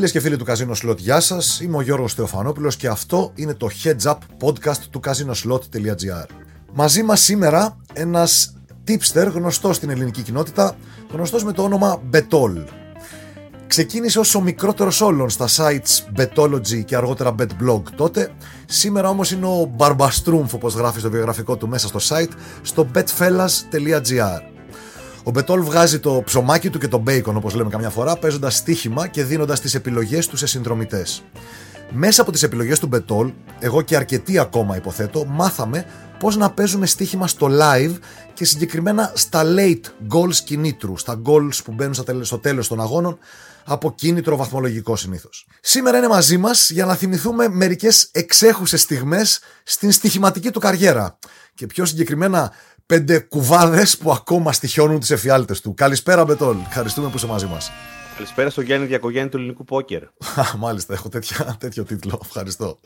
Φίλες και φίλοι του Casino Slot, γεια σας. Είμαι ο Γιώργος Θεοφανόπουλος και αυτό είναι το Heads Up podcast του casinoslot.gr. Μαζί μας σήμερα ένας tipster γνωστός στην ελληνική κοινότητα, γνωστός με το όνομα Betol. Ξεκίνησε ως ο μικρότερος όλων στα sites Betology και αργότερα BetBlog τότε. Σήμερα όμως είναι ο Μπαρμπαστρούμφ όπως γράφει στο βιογραφικό του μέσα στο site στο betfellas.gr. Ο Μπετόλ βγάζει το ψωμάκι του και το μπέικον, όπως λέμε καμιά φορά, παίζοντας στοίχημα και δίνοντας τις επιλογές του σε συνδρομητές. Μέσα από τις επιλογές του Μπετόλ, εγώ και αρκετοί ακόμα υποθέτω, μάθαμε πώς να παίζουμε στοίχημα στο live και συγκεκριμένα στα late goals κινήτρου, στα goals που μπαίνουν στο τέλος των αγώνων από κίνητρο βαθμολογικό συνήθως. Σήμερα είναι μαζί μας για να θυμηθούμε μερικές εξέχουσες στιγμές στην στοιχηματική του καριέρα. Και πιο συγκεκριμένα πέντε κουβάδες που ακόμα στοιχιώνουν τις εφιάλτες του. Καλησπέρα, Μπετόλ. Ευχαριστούμε που είσαι μαζί μας. Καλησπέρα στο Γιάννη Διακογέννη του ελληνικού πόκερ. Μάλιστα, έχω τέτοια, τέτοιο τίτλο. Ευχαριστώ.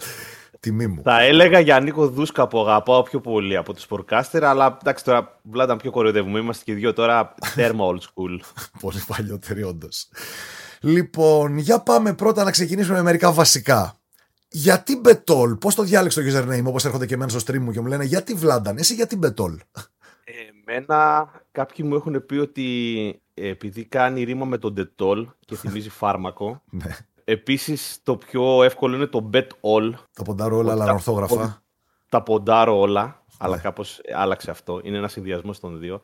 Τιμή μου. Θα έλεγα για Νίκο Δούσκα που αγαπάω πιο πολύ από τους Sportcaster, αλλά εντάξει τώρα βλάταν πιο κοροϊδεύουμε. Είμαστε και δύο τώρα τέρμα old school. πολύ παλιότεροι, όντως. Λοιπόν, για πάμε πρώτα να ξεκινήσουμε με μερικά βασικά. Γιατί Μπετόλ, πώς το διάλεξε το username, όπως έρχονται και εμένα στο stream μου και μου λένε Γιατί Βλάνταν, εσύ γιατί Μπετόλ; Εμένα κάποιοι μου έχουν πει ότι ε, επειδή κάνει ρήμα με τον Detol και θυμίζει φάρμακο. ναι. Επίσης το πιο εύκολο είναι το Bet All. Τα ποντάρω όλα, αλλά ορθόγραφα. Τα ποντάρω όλα, αλλά ναι. κάπως άλλαξε αυτό. Είναι ένα συνδυασμό των δύο.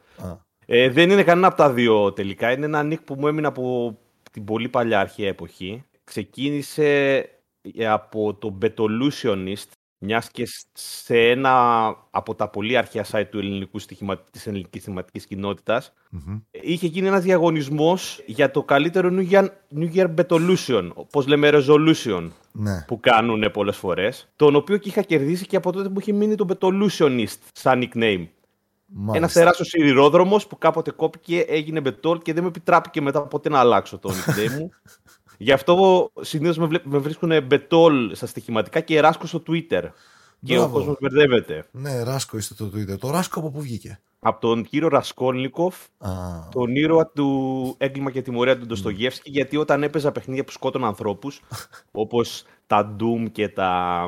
Ε, δεν είναι κανένα από τα δύο τελικά. Είναι ένα nick που μου έμεινε από την πολύ παλιά αρχαία εποχή. Ξεκίνησε από το Betolutionist, μιας και σε ένα από τα πολύ αρχαία site του ελληνικού στοιχημα... της ελληνικής θεματικής κοινότητας είχε γίνει ένας διαγωνισμός για το καλύτερο New Year, New Year Betolution, όπως λέμε Resolution, ναι. που κάνουν πολλές φορές, τον οποίο και είχα κερδίσει και από τότε που είχε μείνει το Betolutionist σαν nickname. Ένας τεράστιο σιδηρόδρομος που κάποτε κόπηκε, έγινε μπετόλ και δεν με επιτράπηκε μετά ποτέ να αλλάξω το nickname μου. Γι' αυτό συνήθως με, με βρίσκουν μπετόλ στα στοιχηματικά και ράσκο στο Twitter. Και ο κόσμος μπερδεύεται. Ναι, ράσκο είστε στο Twitter. Το ράσκο από πού βγήκε; Από τον κύριο Ρασκόλνικοφ, τον ήρωα του έγκλημα και τιμωρία του Ντοστογεύσκη, γιατί όταν έπαιζα παιχνίδια που σκότωναν ανθρώπους, όπως τα Doom και τα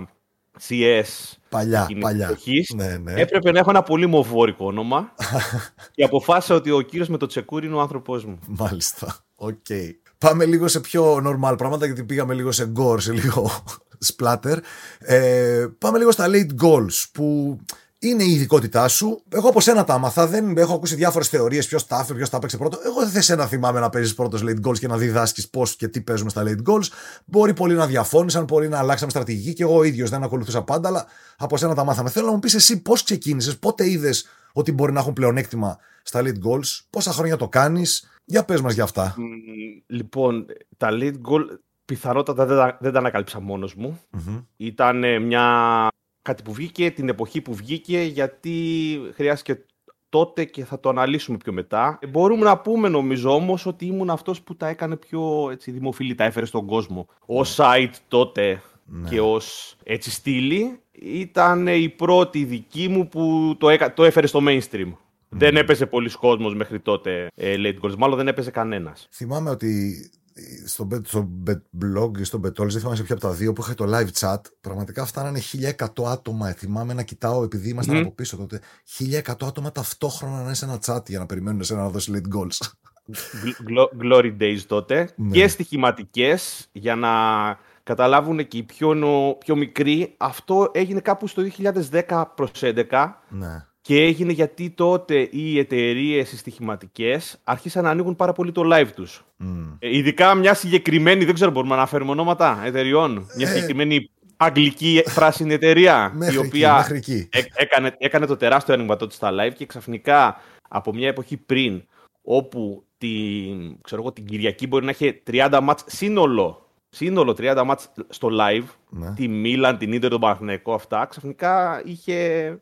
CS παλιά, παλιά. ναι, ναι. έπρεπε να έχω ένα πολύ μοβόρικο όνομα και αποφάσισα ότι ο κύριος με το τσεκούρι είναι ο άνθρωπός μου. Μάλιστα, ok. Okay. Πάμε λίγο σε πιο normal πράγματα γιατί πήγαμε λίγο σε gore, σε λίγο splatter. Ε, πάμε λίγο στα late goals που είναι η ειδικότητά σου. Εγώ από σένα τα 'μαθα. Δεν έχω ακούσει διάφορες θεωρίες ποιος τα έφερε, ποιος τα έπαιξε πρώτο. Εγώ εσένα θυμάμαι να παίζεις πρώτος late goals και να διδάσκεις πώς και τι παίζουμε στα late goals. Μπορεί πολλοί να διαφώνησαν, μπορεί να αλλάξαμε στρατηγική και εγώ ίδιος δεν ακολουθούσα πάντα, αλλά από σένα τα μάθαμε. Θέλω να μου πεις εσύ πώς ξεκίνησες, πότε είδες ότι μπορεί να έχουν πλεονέκτημα στα late goals, πόσα χρόνια το κάνεις. Για πες μας για αυτά. Λοιπόν, τα late goals πιθανότατα δεν τα, δεν τα ανακάλυψα μόνος μου. Mm-hmm. Ήταν μια κάτι που βγήκε, την εποχή που βγήκε, γιατί χρειάστηκε τότε και θα το αναλύσουμε πιο μετά. Μπορούμε να πούμε νομίζω όμως ότι ήμουν αυτός που τα έκανε πιο έτσι, δημοφιλή, τα έφερε στον κόσμο. Ω site τότε ναι. και ως έτσι στήλη ήταν η πρώτη δική μου που το, έκα, το έφερε στο mainstream. Δεν έπαιζε πολλοί κόσμος μέχρι τότε ε, late goals, μάλλον δεν έπαιζε κανένας. Θυμάμαι ότι στο, στο blog ή στο Betol, δεν θυμάμαι σε ποια από τα δύο που είχα το live chat. Πραγματικά φτάνανε 1100 άτομα. Θυμάμαι να κοιτάω, επειδή ήμασταν από πίσω τότε. 1100 άτομα ταυτόχρονα να είναι σε ένα chat για να περιμένουν εσένα να δώσεις late goals. Glory days τότε. Ναι. Και στοιχηματικές για να καταλάβουν και οι πιο, πιο μικροί. Αυτό έγινε κάπου στο 2010 προς 11. Ναι. Και έγινε γιατί τότε οι εταιρείες, οι στοιχηματικές, άρχισαν να ανοίγουν πάρα πολύ το live τους. Mm. Ε, ειδικά μια συγκεκριμένη, δεν ξέρω, μπορούμε να αναφέρουμε ονόματα εταιριών. Μια ε, συγκεκριμένη αγγλική πράσινη εταιρεία. η οποία εκεί, έκανε, έκανε το τεράστιο άνοιγμα τότε στα live και ξαφνικά από μια εποχή πριν, όπου την, ξέρω εγώ, την Κυριακή μπορεί να έχει 30 μάτς σύνολο σύνολο 30 μάτς στο live, ναι. τη Μίλαν, την Ίντερ, τον Παναθηναϊκό, αυτά, ξαφνικά είχε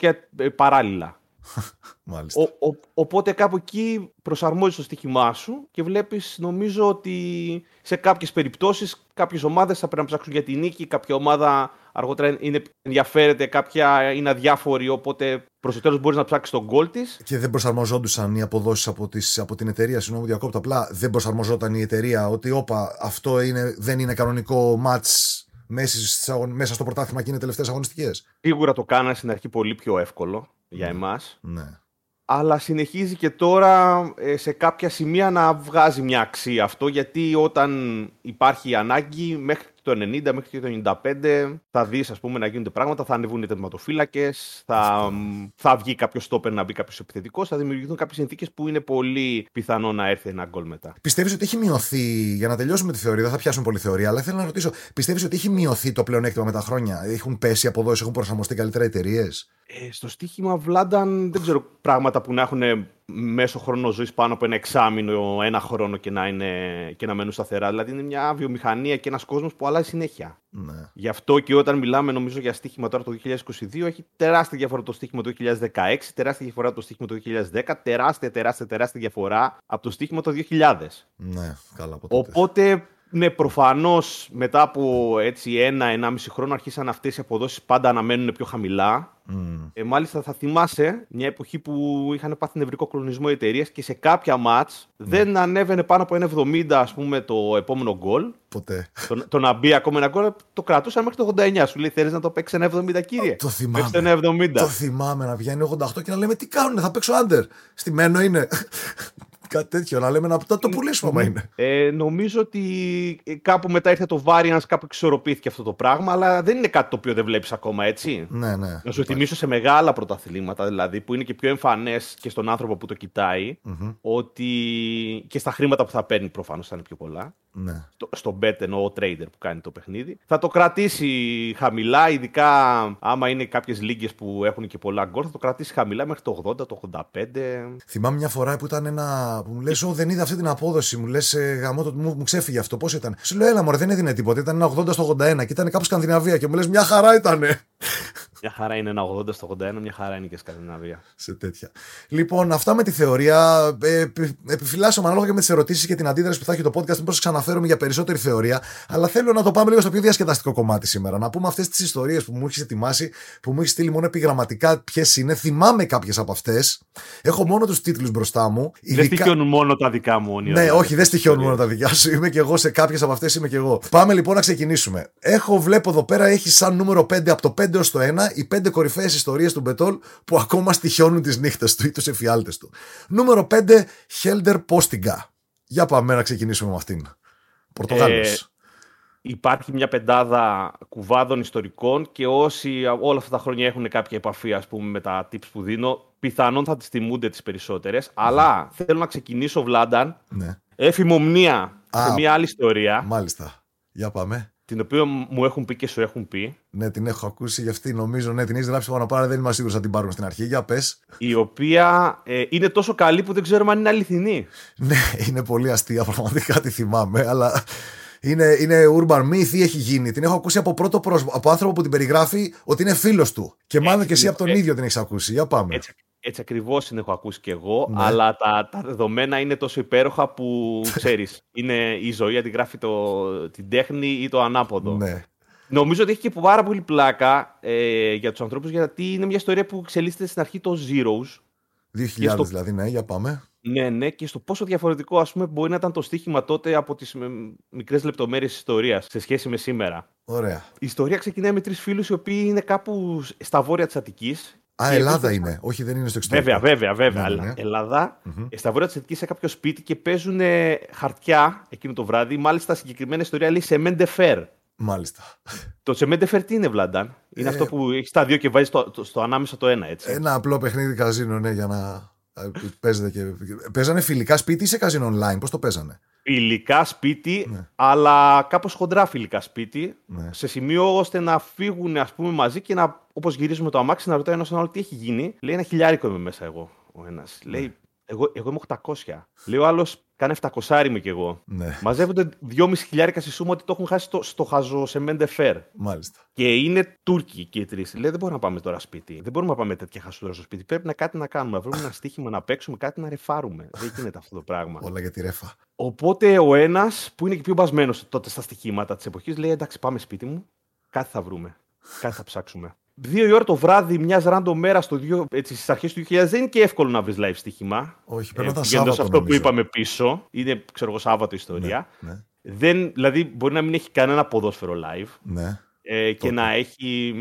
200 ε, παράλληλα. Μάλιστα. Ο, οπότε κάπου εκεί προσαρμόζεις το στοίχημά σου και βλέπεις νομίζω ότι σε κάποιες περιπτώσεις κάποιες ομάδες θα πρέπει να ψάξουν για τη νίκη, κάποια ομάδα αργότερα είναι, ενδιαφέρεται, κάποια είναι αδιάφορη, οπότε Προς το τέλος μπορείς να ψάξεις τον γκολ της. Και δεν προσαρμοζόντουσαν οι αποδόσεις από, από την εταιρεία. Συγγνώμη, διακόπτω. Απλά δεν προσαρμοζόταν η εταιρεία ότι, όπα, αυτό είναι, δεν είναι κανονικό match μέσα στο πρωτάθλημα και είναι τελευταίες αγωνιστικές. Σίγουρα το κάνανε στην αρχή πολύ πιο εύκολο για ναι. εμάς. Ναι. Αλλά συνεχίζει και τώρα ε, σε κάποια σημεία να βγάζει μια αξία αυτό, γιατί όταν υπάρχει ανάγκη μέχρι το 90 μέχρι και το 95 θα δεις, ας πούμε, να γίνονται πράγματα. Θα ανεβούν οι τερματοφύλακες, θα, θα βγει κάποιος στόπερ να μπει κάποιος επιθετικός, θα δημιουργηθούν κάποιες συνθήκες που είναι πολύ πιθανό να έρθει ένα γκολ μετά. Πιστεύεις ότι έχει μειωθεί, για να τελειώσουμε τη θεωρία, δεν θα πιάσουμε πολύ θεωρία, αλλά θέλω να ρωτήσω, πιστεύεις ότι έχει μειωθεί το πλεονέκτημα με τα χρόνια, έχουν πέσει αποδόσει, έχουν προσαρμοστεί καλύτερα εταιρείες; Ε, στο στοίχημα Βλάνταν δεν ξέρω πράγματα που να έχουν μέσο χρόνο ζωής πάνω από ένα εξάμεινο, ένα χρόνο και να, είναι, και να μένουν σταθερά. Δηλαδή είναι μια βιομηχανία και ένας κόσμος που αλλάζει συνέχεια. Ναι. Γι' αυτό και όταν μιλάμε νομίζω για στοίχημα τώρα το 2022, έχει τεράστια διαφορά το στοίχημα το 2016, τεράστια διαφορά το στοίχημα το 2010, τεράστια, τεράστια, τεράστια διαφορά από το στοίχημα το 2000. Ναι, καλά από τότε. Οπότε ναι, προφανώς μετά από έτσι ένα-ενάμιση χρόνο αρχίσαν αυτές οι αποδόσεις πάντα να μένουν πιο χαμηλά. Mm. Ε, μάλιστα θα θυμάσαι μια εποχή που είχαν πάθει νευρικό κλονισμό οι εταιρείες και σε κάποια μάτς δεν ανέβαινε πάνω από 1,70 ας πούμε το επόμενο γκολ. Ποτέ. Το, το να μπει ακόμα ένα γκολ το κρατούσαν μέχρι το 89. Σου λέει θέλεις να το παίξει 1,70 κύριε. Το θυμάμαι. Παίξει 1,70. Το θυμάμαι να βγαίνει 88 και να λέμε τι κάνουν, θα παίξω άντερ. Στη μένο είναι. Κάτι τέτοιο, να λέμε να το πουλήσουμε άμα είναι. Ε, νομίζω ότι κάπου μετά ήρθε το variance, κάπου εξορροπήθηκε αυτό το πράγμα, αλλά δεν είναι κάτι το οποίο δεν βλέπεις ακόμα, έτσι. Ναι, ναι. Να σου θυμίσω σε μεγάλα πρωταθλήματα, δηλαδή, που είναι και πιο εμφανές και στον άνθρωπο που το κοιτάει, mm-hmm. ότι και στα χρήματα που θα παίρνει προφανώς θα είναι πιο πολλά. Ναι. Στο, στο bet εννοώ ο trader που κάνει το παιχνίδι. Θα το κρατήσει χαμηλά, ειδικά άμα είναι κάποιες λίγες που έχουν και πολλά γκολ, θα το κρατήσει χαμηλά μέχρι το 80, το 85. Θυμάμαι μια φορά που ήταν ένα που μου λες: Δεν είδα αυτή την απόδοση. Μου λες: Γαμό το μου, μου ξέφυγε αυτό. Πώς ήταν. Σου λέω: Έλα, μωρέ, δεν έδινε τίποτα. Ήταν ένα 80 στο 81 και ήταν κάπου Σκανδιναβία. Και μου λες: Μια χαρά ήταν. Μια χαρά είναι ένα 80 στο 81, μια χαρά είναι και Σκανδιναβία. Σε τέτοια. Λοιπόν, αυτά με τη θεωρία. Ε, επιφυλάσσομαι ανάλογα και με τις ερωτήσεις και την αντίδραση που θα έχει το podcast. Μήπως ξαναφέρομαι για περισσότερη θεωρία. Αλλά θέλω να το πάμε λίγο στο πιο διασκεδαστικό κομμάτι σήμερα. Να πούμε αυτές τις ιστορίες που μου έχεις ετοιμάσει, που μου έχεις στείλει μόνο επιγραμματικά ποιες είναι. Θυμάμαι κάποιες από αυτές. Έχω μόνο τους τίτλους μπροστά μου. Δεν στοιχειώνουν μόνο τα δικά μου όνειρα. Ναι, δηλαδή, όχι, δεν στοιχειώνουν μόνο τα δικά σου. Είμαι και εγώ σε κάποιες από αυτές είμαι και εγώ. Πάμε λοιπόν να ξεκινήσουμε. Έχω, βλέπω εδώ πέρα, έχει σαν νούμερο 5 από το 5 έως το 1 οι 5 κορυφαίες ιστορίες του Μπετόλ που ακόμα στοιχειώνουν τις νύχτες του ή τους εφιάλτες του. Νούμερο 5, Χέλντερ Πόστιγκα. Για πάμε να ξεκινήσουμε με αυτήν. Πορτογάλος. Ε, υπάρχει μια πεντάδα κουβάδων ιστορικών και όσοι όλα αυτά τα χρόνια έχουν κάποια επαφή ας πούμε, με τα tips που δίνω, πιθανόν θα τις τιμούνται τις περισσότερες. Αλλά θέλω να ξεκινήσω, Βλάνταν, ναι. εφημομνία σε μια άλλη ιστορία. Μάλιστα. Για πάμε. Την οποία μου έχουν πει και σου έχουν πει. Ναι, την έχω ακούσει γι' αυτή νομίζω. Ναι, την έχεις γράψει πάνω πάνω, δεν είμαι σίγουρος να την πάρουν στην αρχή. Για πες. Η οποία ε, είναι τόσο καλή που δεν ξέρουμε αν είναι αληθινή. Ναι, είναι πολύ αστεία, πραγματικά τη θυμάμαι, αλλά είναι, είναι urban myth ή έχει γίνει. Την έχω ακούσει από πρώτο πρόσωπο, από άνθρωπο που την περιγράφει ότι είναι φίλος του. Και μάλλον και εσύ από τον ίδιο την έχεις ακούσει. Για πάμε. Έτσι, έτσι ακριβώς την έχω ακούσει και εγώ, ναι. αλλά τα, τα δεδομένα είναι τόσο υπέροχα που ξέρεις. είναι η ζωή αντιγράφει το, την τέχνη ή το ανάποδο. Ναι. Νομίζω ότι έχει και πάρα πολύ πλάκα ε, για τους ανθρώπους, γιατί είναι μια ιστορία που εξελίσσεται στην αρχή το Zeros. 2000 στο... δηλαδή, ναι, για πάμε. Ναι, ναι, και στο πόσο διαφορετικό ας πούμε, μπορεί να ήταν το στοίχημα τότε από τις μικρές λεπτομέρειες της ιστορίας σε σχέση με σήμερα. Ωραία. Η ιστορία ξεκινάει με τρεις φίλους οι οποίοι είναι κάπου στα βόρεια της Αττικής. Α, Ελλάδα είναι. Όχι, δεν είναι στο εξωτερικό. Βέβαια, βέβαια, βέβαια. Ναι, ναι. ναι. Ελλάδα, mm-hmm. στα βόρεια τη Αττική σε κάποιο σπίτι και παίζουν χαρτιά εκείνο το βράδυ. Μάλιστα, συγκεκριμένη ιστορία λέει σε Μεντεφέρ. Μάλιστα. Το Τσεμέντεφερ τι είναι, Βλάνταν; Είναι ε... αυτό που έχει τα δύο και βάζει το, το, στο ανάμεσα το ένα, έτσι. Ένα απλό παιχνίδι καζίνο, ναι, για να παίζετε και. Παίζανε φιλικά σπίτι ή σε καζίνο online, πώς το παίζανε; Φιλικά σπίτι, ναι. αλλά κάπως χοντρά φιλικά σπίτι. Ναι. Σε σημείο ώστε να φύγουν ας πούμε, μαζί και να, όπως γυρίζουμε το αμάξι, να ρωτάει ένας τον άλλο τι έχει γίνει. Λέει ένα χιλιάρικο είμαι μέσα εγώ. Ο ένας. Ναι. Λέει, εγώ, εγώ είμαι 800. Λέει ο άλλος, Κάνε 700 είμαι κι εγώ. Ναι. Μαζεύονται 2,5 χιλιάρικα στη σούμα ότι το έχουν χάσει στο, στο χαζό Σεμέντε Φέρ. Μάλιστα. Και είναι Τούρκοι και οι τρεις. Λέει δεν μπορούμε να πάμε τώρα σπίτι. Δεν μπορούμε να πάμε τέτοια χασούδρα στο σπίτι. Πρέπει να κάτι να κάνουμε. Να βρούμε ένα στοίχημα να παίξουμε, κάτι να ρεφάρουμε. δεν γίνεται αυτό το πράγμα. Όλα για τη ρέφα. Οπότε ο ένας που είναι και πιο μπασμένος τότε στα στοιχήματα της εποχής λέει εντάξει πάμε σπίτι μου, κάτι θα βρούμε. Κάτι θα ψάξουμε. Δύο η ώρα το βράδυ μιας random μέρας στο στις αρχές του 2000 δεν είναι και εύκολο να βρεις live στοίχημα. Όχι, πρέπει να ήταν αυτό νομίζω. που είπαμε πίσω. Είναι, ξέρω εγώ, Σάββατο ιστορία. Ναι, ναι. Δεν, δηλαδή, μπορεί να μην έχει κανένα ποδόσφαιρο live. Ναι. Ε, και να έχει,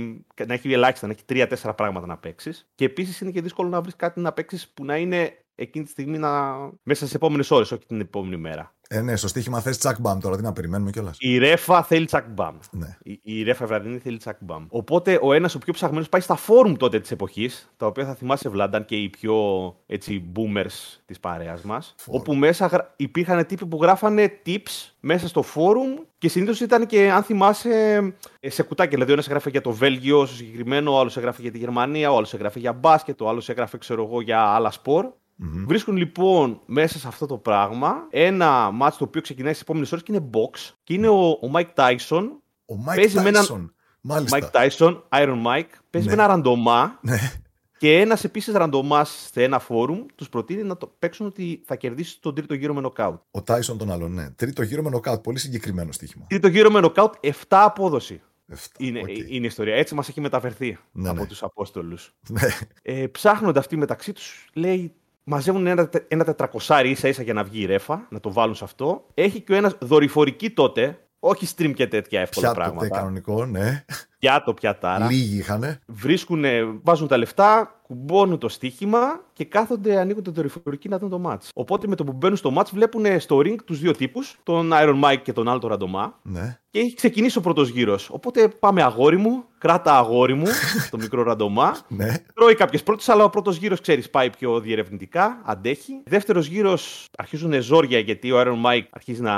να έχει ελάχιστα, να έχει τρία-τέσσερα πράγματα να παίξεις. Και επίσης είναι και δύσκολο να βρεις κάτι να παίξεις που να είναι εκείνη τη στιγμή να... μέσα στις επόμενες ώρες, όχι την επόμενη μέρα. Ε, ναι, στο στοίχημα θες τσακ μπαμ τώρα, τι να περιμένουμε κιόλας. Η ρέφα θέλει τσακ μπαμ. Ναι. Η, η ρέφα βραδινή θέλει τσακ μπαμ. Οπότε ο ένας ο πιο ψαγμένος πάει στα φόρουμ τότε της εποχής, τα οποία θα θυμάσαι Βλάνταν και οι πιο έτσι, boomers της παρέας μας. Όπου μέσα υπήρχαν τύποι που γράφανε tips μέσα στο φόρουμ και συνήθως ήταν και, αν θυμάσαι, ε, σε κουτάκια. Δηλαδή, ο ένας έγραφε για το Βέλγιο, στο συγκεκριμένο, ο άλλος έγραφε για τη Γερμανία, ο άλλος έγραφε για μπάσκετ, ο άλλος έγραφε, ξέρω εγώ, για άλλα σπορ. Mm-hmm. Βρίσκουν λοιπόν μέσα σε αυτό το πράγμα ένα μάτσο το οποίο ξεκινάει στις επόμενες ώρες και είναι box. Και είναι ο, ο Mike Tyson. Ο Mike Tyson. Με έναν... Μάλιστα. Mike Tyson, Iron Mike. Παίζει ναι. με ένα ραντομά. Ναι. Και ένας επίσης ραντομάς σε ένα φόρουμ τους προτείνει να το παίξουν ότι θα κερδίσει τον τρίτο γύρο με νοκάουτ. Ο Tyson τον άλλον, ναι. Τρίτο γύρο με νοκάουτ. Πολύ συγκεκριμένο στοίχημα. Τρίτο γύρο με νοκάουτ, 7 απόδοση. Είναι, okay. είναι η ιστορία. Έτσι μας έχει μεταφερθεί ναι, από ναι. τους Απόστολους. Ναι. Ε, ψάχνονται αυτοί μεταξύ τους, λέει μαζεύουν ένα, ένα τετρακοσάρι ίσα ίσα για να βγει η ρέφα, να το βάλουν σε αυτό. Έχει και ο ένας δορυφορική τότε, όχι stream και τέτοια εύκολα Πιάτο, πράγματα. κανονικό, ναι. Πιάτο, πιατάρα. Λίγοι είχαν. Βρίσκουν, βάζουν τα λεφτά, κουμπώνουν το στοίχημα και κάθονται, ανοίγουν το δορυφορική να δουν το match. Οπότε με το που μπαίνουν στο match βλέπουν στο ring τους δύο τύπους, τον Iron Mike και τον άλλο τον Ραντομά. Ναι. Και έχει ξεκινήσει ο πρώτος γύρος. Οπότε πάμε αγόρι μου, κράτα αγόρι μου, το μικρό Ραντομά. ναι. Τρώει κάποιες πρώτες, αλλά ο πρώτος γύρος, ξέρεις, πάει πιο διερευνητικά, αντέχει. Δεύτερος γύρος αρχίζουν ζόρια γιατί ο Iron Mike αρχίζει να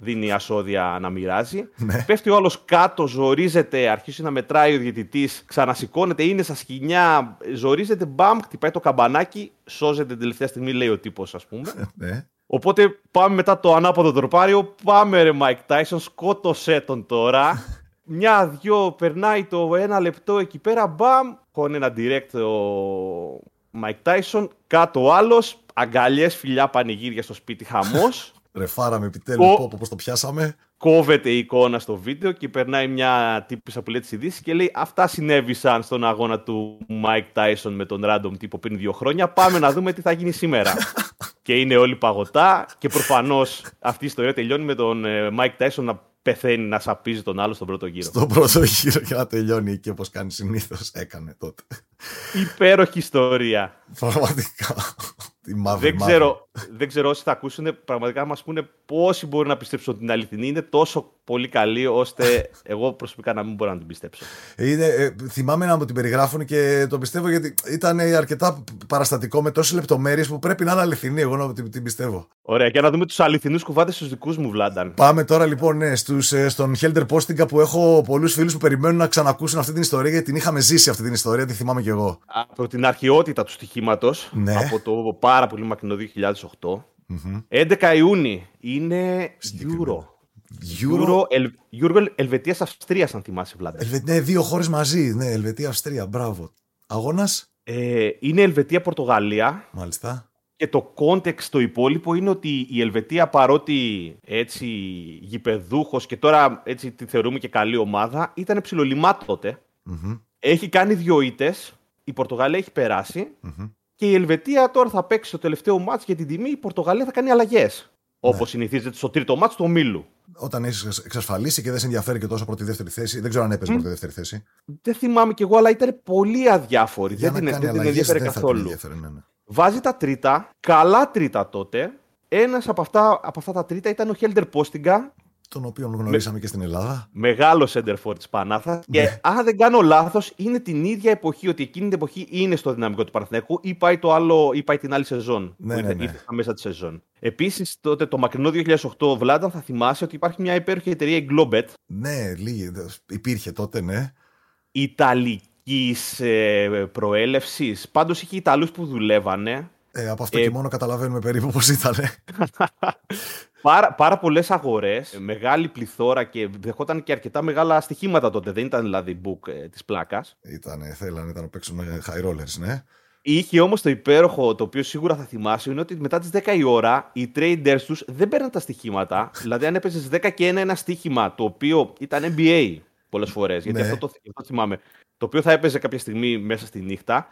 δίνει ασώδια να μοιράζει. Ναι. Πέφτει ο άλλος κάτω, ζορίζεται, αρχίζει να μετράει ο διαιτητής, ξανασηκώνεται, είναι στα σκηνιά, ζορίζεται, μπαμ, χτυπάει το καμπανάκι, σώζεται την τελευταία στιγμή, λέει ο τύπος, ας πούμε. ναι. Οπότε πάμε μετά το ανάποδο τροπάριο. Πάμε ρε Mike Tyson, σκότωσέ τον τώρα. Μια-δυο περνάει το ένα λεπτό εκεί πέρα. Μπαμ. Χώνει ένα direct ο Mike Tyson. Κάτω ο άλλος. Αγκαλιές, φιλιά, πανηγύρια στο σπίτι, χαμός. Ρεφάραμε επιτέλους Κο... πώ το πιάσαμε. Κόβεται η εικόνα στο βίντεο και περνάει μια τύπησα που λέει τι ειδήσεις και λέει Αυτά συνέβησαν στον αγώνα του Mike Tyson με τον random τύπο πριν δύο χρόνια. Πάμε να δούμε τι θα γίνει σήμερα. και είναι όλοι παγωτά. Και προφανώς αυτή η ιστορία τελειώνει με τον Mike Tyson να πεθαίνει να σαπίζει τον άλλο στον πρώτο γύρο. Στον πρώτο γύρο και να τελειώνει εκεί όπως κάνει συνήθως. Έκανε τότε. Υπέροχη ιστορία. Πραγματικά. Τη μαύρη, δεν, μαύρη. ξέρω, δεν ξέρω όσοι θα ακούσουν, πραγματικά μας πούνε πόσοι μπορεί να πιστέψουν την αληθινή. Είναι τόσο πολύ καλή, ώστε εγώ προσωπικά να μην μπορώ να την πιστέψω. Είναι, ε, θυμάμαι να μου την περιγράφουν και το πιστεύω γιατί ήταν αρκετά παραστατικό με τόσες λεπτομέρειες που πρέπει να είναι αληθινή. Εγώ να την, την πιστεύω. Ωραία, και να δούμε τους αληθινούς κουβάτες στους δικούς μου, Βλάνταν. Πάμε τώρα λοιπόν ναι, στους, ε, στον Helder Postinga που έχω πολλούς φίλους που περιμένουν να ξανακούσουν αυτή την ιστορία γιατί την είχαμε ζήσει αυτή την ιστορία, τη θυμάμαι κι εγώ. Από την αρχαιότητα του στοιχήματος, ναι. από το πάρα πολύ μακρινό 2008. Mm-hmm. 11 Ιούνιου είναι Euro. Euro, Ελ, Euro Ελβετίας Αυστρίας, αν θυμάσαι, Βλάντα. Ελβε... Ναι, δύο χώρες μαζί. Ναι, Ελβετία Αυστρία. Μπράβο. Αγώνας; Ε, είναι Ελβετία-Πορτογαλία. Μάλιστα. Και το context το υπόλοιπο είναι ότι η Ελβετία παρότι έτσι γηπεδούχος και τώρα έτσι τη θεωρούμε και καλή ομάδα, ήταν ψιλολιμά τότε. Mm-hmm. Έχει κάνει δύο ήττες, η Πορτογαλία έχει περάσει mm-hmm. Και η Ελβετία τώρα θα παίξει το τελευταίο μάτς για την τιμή, η Πορτογαλία θα κάνει αλλαγές. Ναι. Όπως συνηθίζεται στο τρίτο μάτς του ομίλου. Όταν έχεις εξασφαλίσει και δεν σε ενδιαφέρει και τόσο πρώτη-δεύτερη θέση, δεν ξέρω αν έπαιζε mm. πρώτη-δεύτερη θέση. Δεν θυμάμαι κι εγώ, αλλά ήταν πολύ αδιάφορη. Για δεν την, την, δεν ενδιαφέρει καθόλου. Ενδιαφέρει, ναι, ναι. Βάζει τα τρίτα, καλά τρίτα τότε. Ένας από αυτά, από αυτά τα τρίτα ήταν ο Χέλντερ Πόστιγκα. Τον οποίο γνωρίσαμε με... και στην Ελλάδα. Μεγάλο σέντερφορ της Πανάθας. Ναι. Και αν δεν κάνω λάθος, είναι την ίδια εποχή, ότι εκείνη την εποχή είναι στο δυναμικό του Παναθηναϊκού ή πάει, το άλλο, ή πάει την άλλη σεζόν. Ναι, που ναι, ναι. ήρθε μέσα της σεζόν. Επίσης, τότε το μακρινό 2008, Βλάνταν, θα θυμάσαι ότι υπάρχει μια υπέροχη εταιρεία, η Globet. Ναι, λίγη. Υπήρχε τότε, ναι. Ιταλικής ε, προέλευσης. Πάντως είχε Ιταλούς που δουλεύανε. Ε, από αυτό ε, και μόνο καταλαβαίνουμε περίπου πώς ήταν. πάρα, πάρα πολλές αγορές, μεγάλη πληθώρα και δεχόταν και αρκετά μεγάλα στοιχήματα τότε. Δεν ήταν δηλαδή book ε, της πλάκας. Ήταν, θέλανε ήταν να παίξουν high rollers, ναι. Είχε όμως το υπέροχο, το οποίο σίγουρα θα θυμάσαι, είναι ότι μετά τις 10 η ώρα οι traders τους δεν παίρναν τα στοιχήματα. δηλαδή, αν έπαιζες 10 και 1 ένα στοίχημα το οποίο ήταν NBA πολλές φορές. Γιατί ναι. αυτό το, αυτό θυμάμαι. Το οποίο θα έπαιζε κάποια στιγμή μέσα στη νύχτα.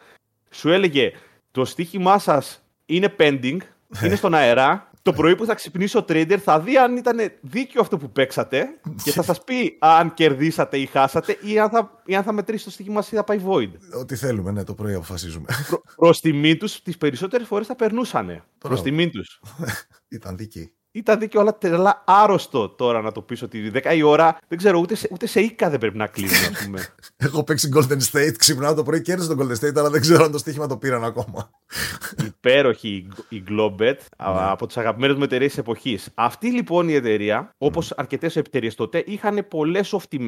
Σου έλεγε το στοίχημά σας είναι pending, ναι. είναι στον αέρα. Το πρωί που θα ξυπνήσει ο trader θα δει αν ήταν δίκαιο αυτό που παίξατε και θα σας πει αν κερδίσατε ή χάσατε ή αν θα, ή αν θα μετρήσει το στοίχημα ή θα πάει void. Ό,τι θέλουμε, ναι, το πρωί αποφασίζουμε. Προ προς τιμή τους, τις περισσότερες φορές θα περνούσανε. Προς τιμή τους. ήταν δίκαιοι ήταν δίκαιο, αλλά τρελά άρρωστο τώρα να το πεις ότι 10 η ώρα δεν ξέρω, ούτε σε, ούτε σε οίκα δεν πρέπει να κλείνει, ας πούμε. Έχω παίξει Golden State, ξυπνάω το πρωί, κέρδισε τον Golden State, αλλά δεν ξέρω αν το στοίχημα το πήραν ακόμα. Υπέροχη η Globet ναι. από τις αγαπημένες μου εταιρείες της εποχής. Αυτή λοιπόν η εταιρεία, όπως mm. αρκετές εταιρείες τότε, είχαν πολλές off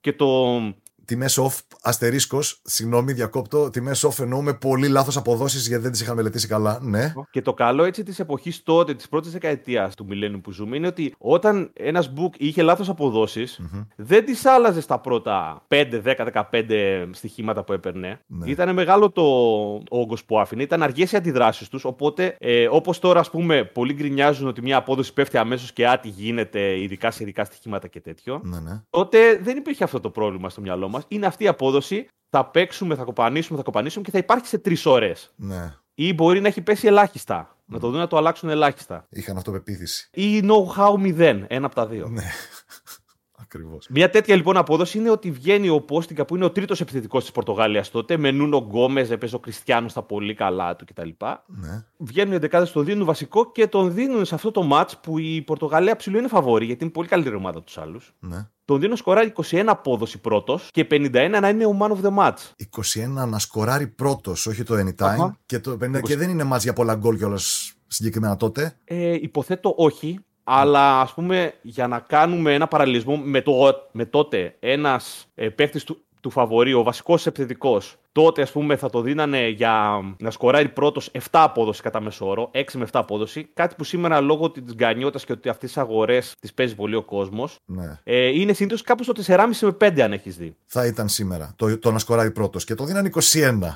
και το τιμές off, αστερίσκος, συγγνώμη, διακόπτω. Τιμές off εννοούμε πολύ λάθος αποδόσεις γιατί δεν τις είχαν μελετήσει καλά. Ναι. Και το καλό έτσι της εποχής τότε, της πρώτης δεκαετίας του Millennium που ζούμε, είναι ότι όταν ένας book είχε λάθος αποδόσεις, mm-hmm. δεν τις άλλαζε στα πρώτα 5, 10, 15 στοιχήματα που έπαιρνε. Ναι. Ήταν μεγάλο το όγκος που άφηνε, ήταν αργές οι αντιδράσεις τους. Οπότε, ε, όπως τώρα, ας πούμε, πολλοί γκρινιάζουν ότι μια απόδοση πέφτει αμέσως και άτι γίνεται, ειδικά σε ειδικά στοιχήματα και τέτοιο. Ναι, ναι. Τότε δεν υπήρχε αυτό το πρόβλημα στο μυαλό μας είναι αυτή η απόδοση. Θα παίξουμε, θα κοπανίσουμε, θα κοπανίσουμε και θα υπάρχει σε τρεις ώρες. Ναι. Ή μπορεί να έχει πέσει ελάχιστα. Να το δουν να το αλλάξουν ελάχιστα. Είχαν αυτοπεποίθηση. Ή know-how 0. Ένα από τα δύο. Ναι. Ακριβώς. Μια τέτοια λοιπόν απόδοση είναι ότι βγαίνει ο Πόστιγκα που είναι ο τρίτος επιθετικός της Πορτογάλια τότε. Με Νούνο Γκόμες, έπαιζε ο Κριστιανός στα πολύ καλά του κτλ. Ναι. Βγαίνουν οι εντεκάδες, τον δίνουν βασικό και τον δίνουν σε αυτό το match που η Πορτογαλία ψηλού είναι φαβόρη γιατί είναι πολύ καλύτερη ομάδα τους άλλους. Ναι. Τον δίνω σκοράρει 21 απόδοση πρώτος και 51 να είναι ο man of the match. 21 να σκοράρει πρώτος, όχι το anytime. Και, το 50, και δεν είναι match για πολλά γκολ κιόλας συγκεκριμένα τότε. Ε, υποθέτω όχι. Αλλά ας πούμε για να κάνουμε ένα παραλληλισμό με, το, με τότε ένας ε, παίχτης του, του φαβορή, ο βασικός επιθετικός, τότε ας πούμε θα το δίνανε για να σκοράρει πρώτος 7 απόδοση κατά μεσόωρο, 6 με 7 απόδοση, κάτι που σήμερα λόγω της γκανιώτας και ότι αυτές τις αγορές τις παίζει πολύ ο κόσμος, ναι. ε, είναι συνήθως κάπου στο 4,5 με 5 αν έχεις δει. Θα ήταν σήμερα το, το να σκοράρει πρώτος και το δίνανε 21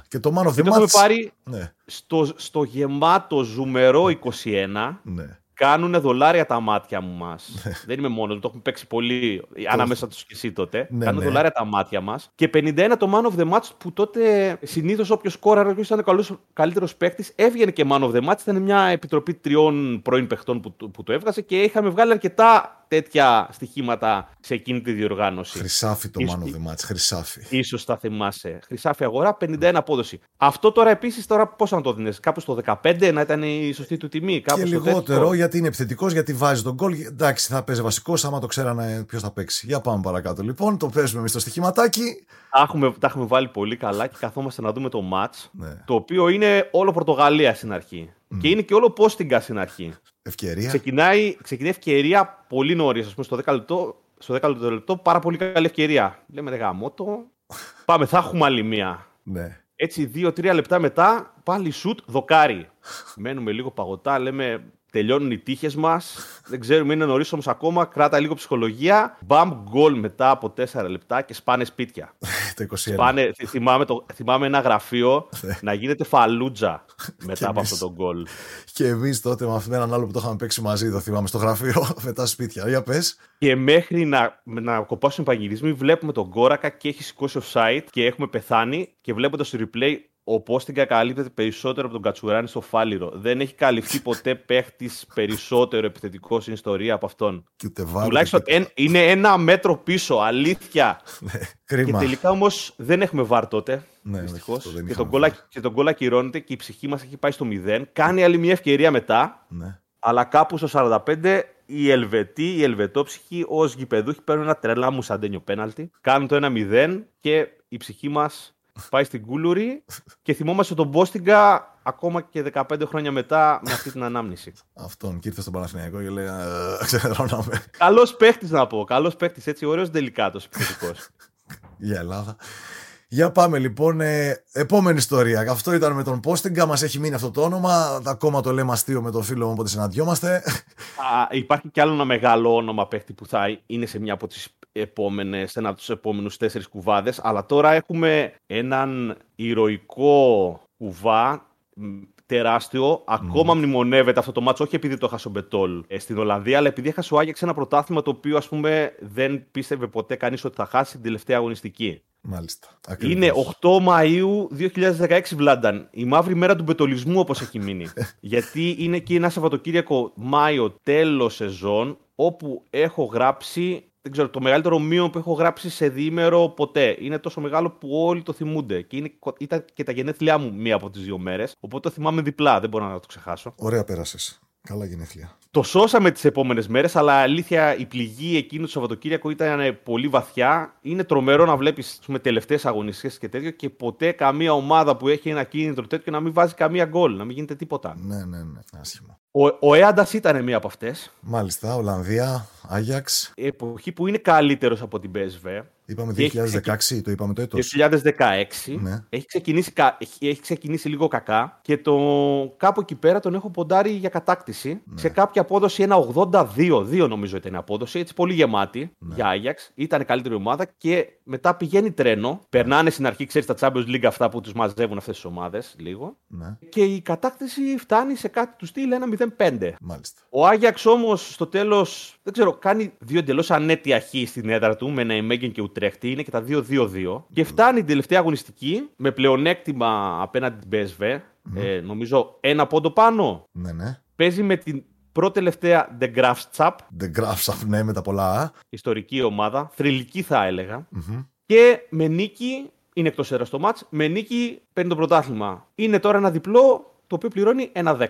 και το Man of the Match... Το πάρει ναι. στο, στο γεμάτο ζουμερό 21, ναι κάνουν δολάρια τα μάτια μου μας. Ναι. Δεν είμαι μόνος, το έχουμε παίξει πολύ ανάμεσα τους και εσύ τότε. Ναι, κάνουν ναι. δολάρια τα μάτια μας. Και 51 το man of the match που τότε συνήθως όποιος κόραρο, όποιος ήταν ο καλύτερος παίκτης, έβγαινε και man of the match. Ήταν μια επιτροπή τριών πρώην παιχτών που, που το έβγαζε και είχαμε βγάλει αρκετά τέτοια στοιχήματα σε εκείνη τη διοργάνωση. Χρυσάφι το ίσως, man of the match, χρυσάφι. σω θα θυμάσαι. Χρυσάφι αγορά, 51 απόδοση. Αυτό τώρα επίσης, τώρα πώ να το δίνεις, κάπου στο 15 να ήταν η σωστή του τιμή. Κάπου και λιγότερο γιατί είναι επιθετικός, γιατί βάζει τον γκολ. Εντάξει, θα παίζει βασικός, άμα το ξέρανε ποιος θα παίξει. Για πάμε παρακάτω λοιπόν. Το παίζουμε εμείς στο στοιχηματάκι. Τα έχουμε, τα έχουμε βάλει πολύ καλά και καθόμαστε να δούμε το match. Ναι. Το οποίο είναι όλο Πορτογαλία στην αρχή. Mm. Και είναι και όλο Πόστιγκα στην αρχή. Ευκαιρία. Ξεκινάει, ξεκινάει ευκαιρία πολύ νωρίς, ας πούμε, στο 10 λεπτό. Στο 10 λεπτό, πάρα πολύ καλή ευκαιρία. Λέμε ρε γαμότο. Πάμε, θα έχουμε άλλη μία. Ναι. Έτσι, δύο-τρία λεπτά μετά, πάλι σουτ, δοκάρι. Μένουμε λίγο παγωτά, λέμε τελειώνουν οι τύχες μας. Δεν ξέρουμε, είναι νωρίς όμως ακόμα. Κράτα λίγο ψυχολογία. Μπαμ γκολ μετά από 4 λεπτά και σπάνε σπίτια. το 21. Σπάνε, θυμάμαι, το, θυμάμαι ένα γραφείο ναι. να γίνεται φαλούτζα μετά από αυτό το γκολ. Και εμείς τότε με έναν άλλο που το είχαμε παίξει μαζί, το θυμάμαι στο γραφείο, μετά σπίτια. Για πες. Και μέχρι να, να κοπάσουν οι παγγελισμοί, βλέπουμε τον κόρακα και έχει σηκώσει offside και έχουμε πεθάνει και βλέποντας το replay ο Πόστιγκα καλύπτεται περισσότερο από τον Κατσουράνη στο Φάληρο. Δεν έχει καλυφθεί ποτέ παίχτης περισσότερο επιθετικό στην ιστορία από αυτόν. Τουλάχιστον είναι ένα μέτρο πίσω. Αλήθεια. Ναι, κρίμα. Και τελικά όμως δεν έχουμε βάρ τότε. Ναι, Δυστυχώς. Και, τον κόλλα, και τον κόλλα ακυρώνεται και η ψυχή μας έχει πάει στο 0. Κάνει άλλη μια ευκαιρία μετά. Ναι. Αλλά κάπου στο 45 οι Ελβετοί, οι Ελβετόψυχοι ως γηπεδούχοι παίρνουν ένα τρελά μουσαντένιο πέναλτι. Κάνουν το 1-0 και η ψυχή μας πάει στην Κούλουρη και θυμόμαστε τον Μπόστιγκα ακόμα και 15 χρόνια μετά με αυτή την ανάμνηση. Αυτόν και ήρθε στον Παναθηναϊκό και λέει Ξεδρώναμε. Καλός παίχτης να πω. Καλός παίχτης έτσι, ωραίος τελικάτο επιθετικό. Για Ελλάδα. Για πάμε λοιπόν. Ε, επόμενη ιστορία. Αυτό ήταν με τον Πόστιγκα. Μας έχει μείνει αυτό το όνομα. Ακόμα το λέμε αστείο με τον φίλο μου όποτε συναντιόμαστε. Α, υπάρχει κι άλλο ένα μεγάλο όνομα παίχτη που θα είναι σε μια από τις επόμενες, ένα από τους επόμενους τέσσερις κουβάδες. Αλλά τώρα έχουμε έναν ηρωικό κουβά τεράστιο. Ακόμα μνημονεύεται αυτό το μάτσο, όχι επειδή το έχασε ο Μπετόλ ε, στην Ολλανδία, αλλά επειδή έχασε ο Άγιαξ ένα πρωτάθλημα το οποίο ας πούμε, δεν πίστευε ποτέ κανείς ότι θα χάσει την τελευταία αγωνιστική. Μάλιστα. Ακριβώς. Είναι 8 Μαου 2016, Βλάνταν. Η μαύρη μέρα του μπετολισμού, όπως έχει μείνει. Γιατί είναι και ένα Σαββατοκύριακο Μάιο, τέλος σεζόν, όπου έχω γράψει δεν ξέρω, το μεγαλύτερο μείον που έχω γράψει σε διήμερο ποτέ. Είναι τόσο μεγάλο που όλοι το θυμούνται. Και είναι, ήταν και τα γενέθλιά μου μία από τις δύο μέρες. Οπότε το θυμάμαι διπλά, δεν μπορώ να το ξεχάσω. Ωραία, πέρασες. Καλά γενέθλια. Το σώσαμε τις επόμενες μέρες, αλλά αλήθεια η πληγή εκείνου του Σαββατοκύριακου ήταν πολύ βαθιά. Είναι τρομερό να βλέπεις τελευταίες αγωνιστικές και τέτοιο και ποτέ καμία ομάδα που έχει ένα κίνητρο τέτοιο να μην βάζει καμία γκολ, να μην γίνεται τίποτα. Ναι, ναι, ναι. Άσχημα. Ο, ο Έαντας ήταν μία από αυτές. Μάλιστα, Ολλανδία, Άγιαξ. Εποχή που είναι καλύτερος από την PSV. Είπαμε 2016, το είπαμε το έτος. 2016. Ναι. Έχει, ξεκινήσει, έχει ξεκινήσει λίγο κακά και το, κάπου εκεί πέρα τον έχω ποντάρει για κατάκτηση. Ναι. Σε κάποια απόδοση ένα 82, 2 νομίζω ήταν η απόδοση, έτσι πολύ γεμάτη ναι. για Άγιαξ. Ήταν καλύτερη ομάδα και μετά πηγαίνει τρένο. Περνάνε στην αρχή, ξέρεις τα Champions League αυτά που τους μαζεύουν αυτές τις ομάδες λίγο. Ναι. Και η κατάκτηση φτάνει σε κάτι του στυλ ένα 0-5. Μάλιστα. Ο Άγιαξ όμως στο τέλος, δεν ξέρω, κάνει δύο εντελώς ανέτεια χ στην έδρα του με Ναϊμέγγεν και Ουτρέχτη. Είναι και τα 2-2-2. Και φτάνει την τελευταία αγωνιστική με πλεονέκτημα απέναντι την PSV. Ε, νομίζω ένα πόντο πάνω. Ναι, ναι. Παίζει με την πρώτη τελευταία The Graphs Chap. The Graphs ναι, με τα πολλά. Ιστορική ομάδα. Θρηλυκή θα ελεγα Και με νίκη, είναι εκτός έδρας το match, με νίκη παίρνει το πρωτάθλημα. Είναι τώρα ένα διπλό το οποίο πληρώνει ένα 10.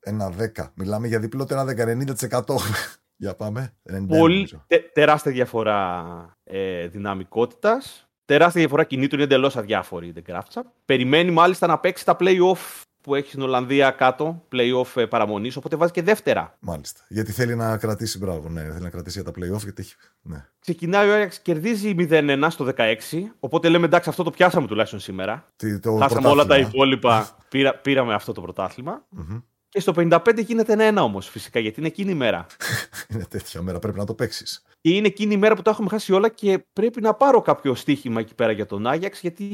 Ένα 10. Μιλάμε για διπλό ένα 10, 90%. για πάμε. 90, Πολύ τε, τεράστια διαφορά ε, δυναμικότητας. Τεράστια διαφορά κινήτων είναι εντελώς αδιάφορη η The Graphs Περιμένει μάλιστα να παίξει τα playoff που έχει στην Ολλανδία κάτω, playoff ε, παραμονής, οπότε βάζει και δεύτερα. Μάλιστα. Γιατί θέλει να κρατήσει, μπράβο, ναι, θέλει να κρατήσει για τα playoff. Γιατί έχει... ναι. Ξεκινάει ο Άγιαξ, κερδίζει 0-1 στο 16, οπότε λέμε εντάξει, αυτό το πιάσαμε τουλάχιστον σήμερα. Τι, το Χάσαμε όλα τα υπόλοιπα, πήρα, πήραμε αυτό το πρωτάθλημα. Mm-hmm. Και στο 55 γίνεται ένα-ένα όμως, φυσικά, γιατί είναι εκείνη η μέρα. είναι τέτοια μέρα, πρέπει να το παίξεις. Και είναι εκείνη η μέρα που τα έχουμε χάσει όλα και πρέπει να πάρω κάποιο στοίχημα εκεί πέρα για τον Άγιαξ, γιατί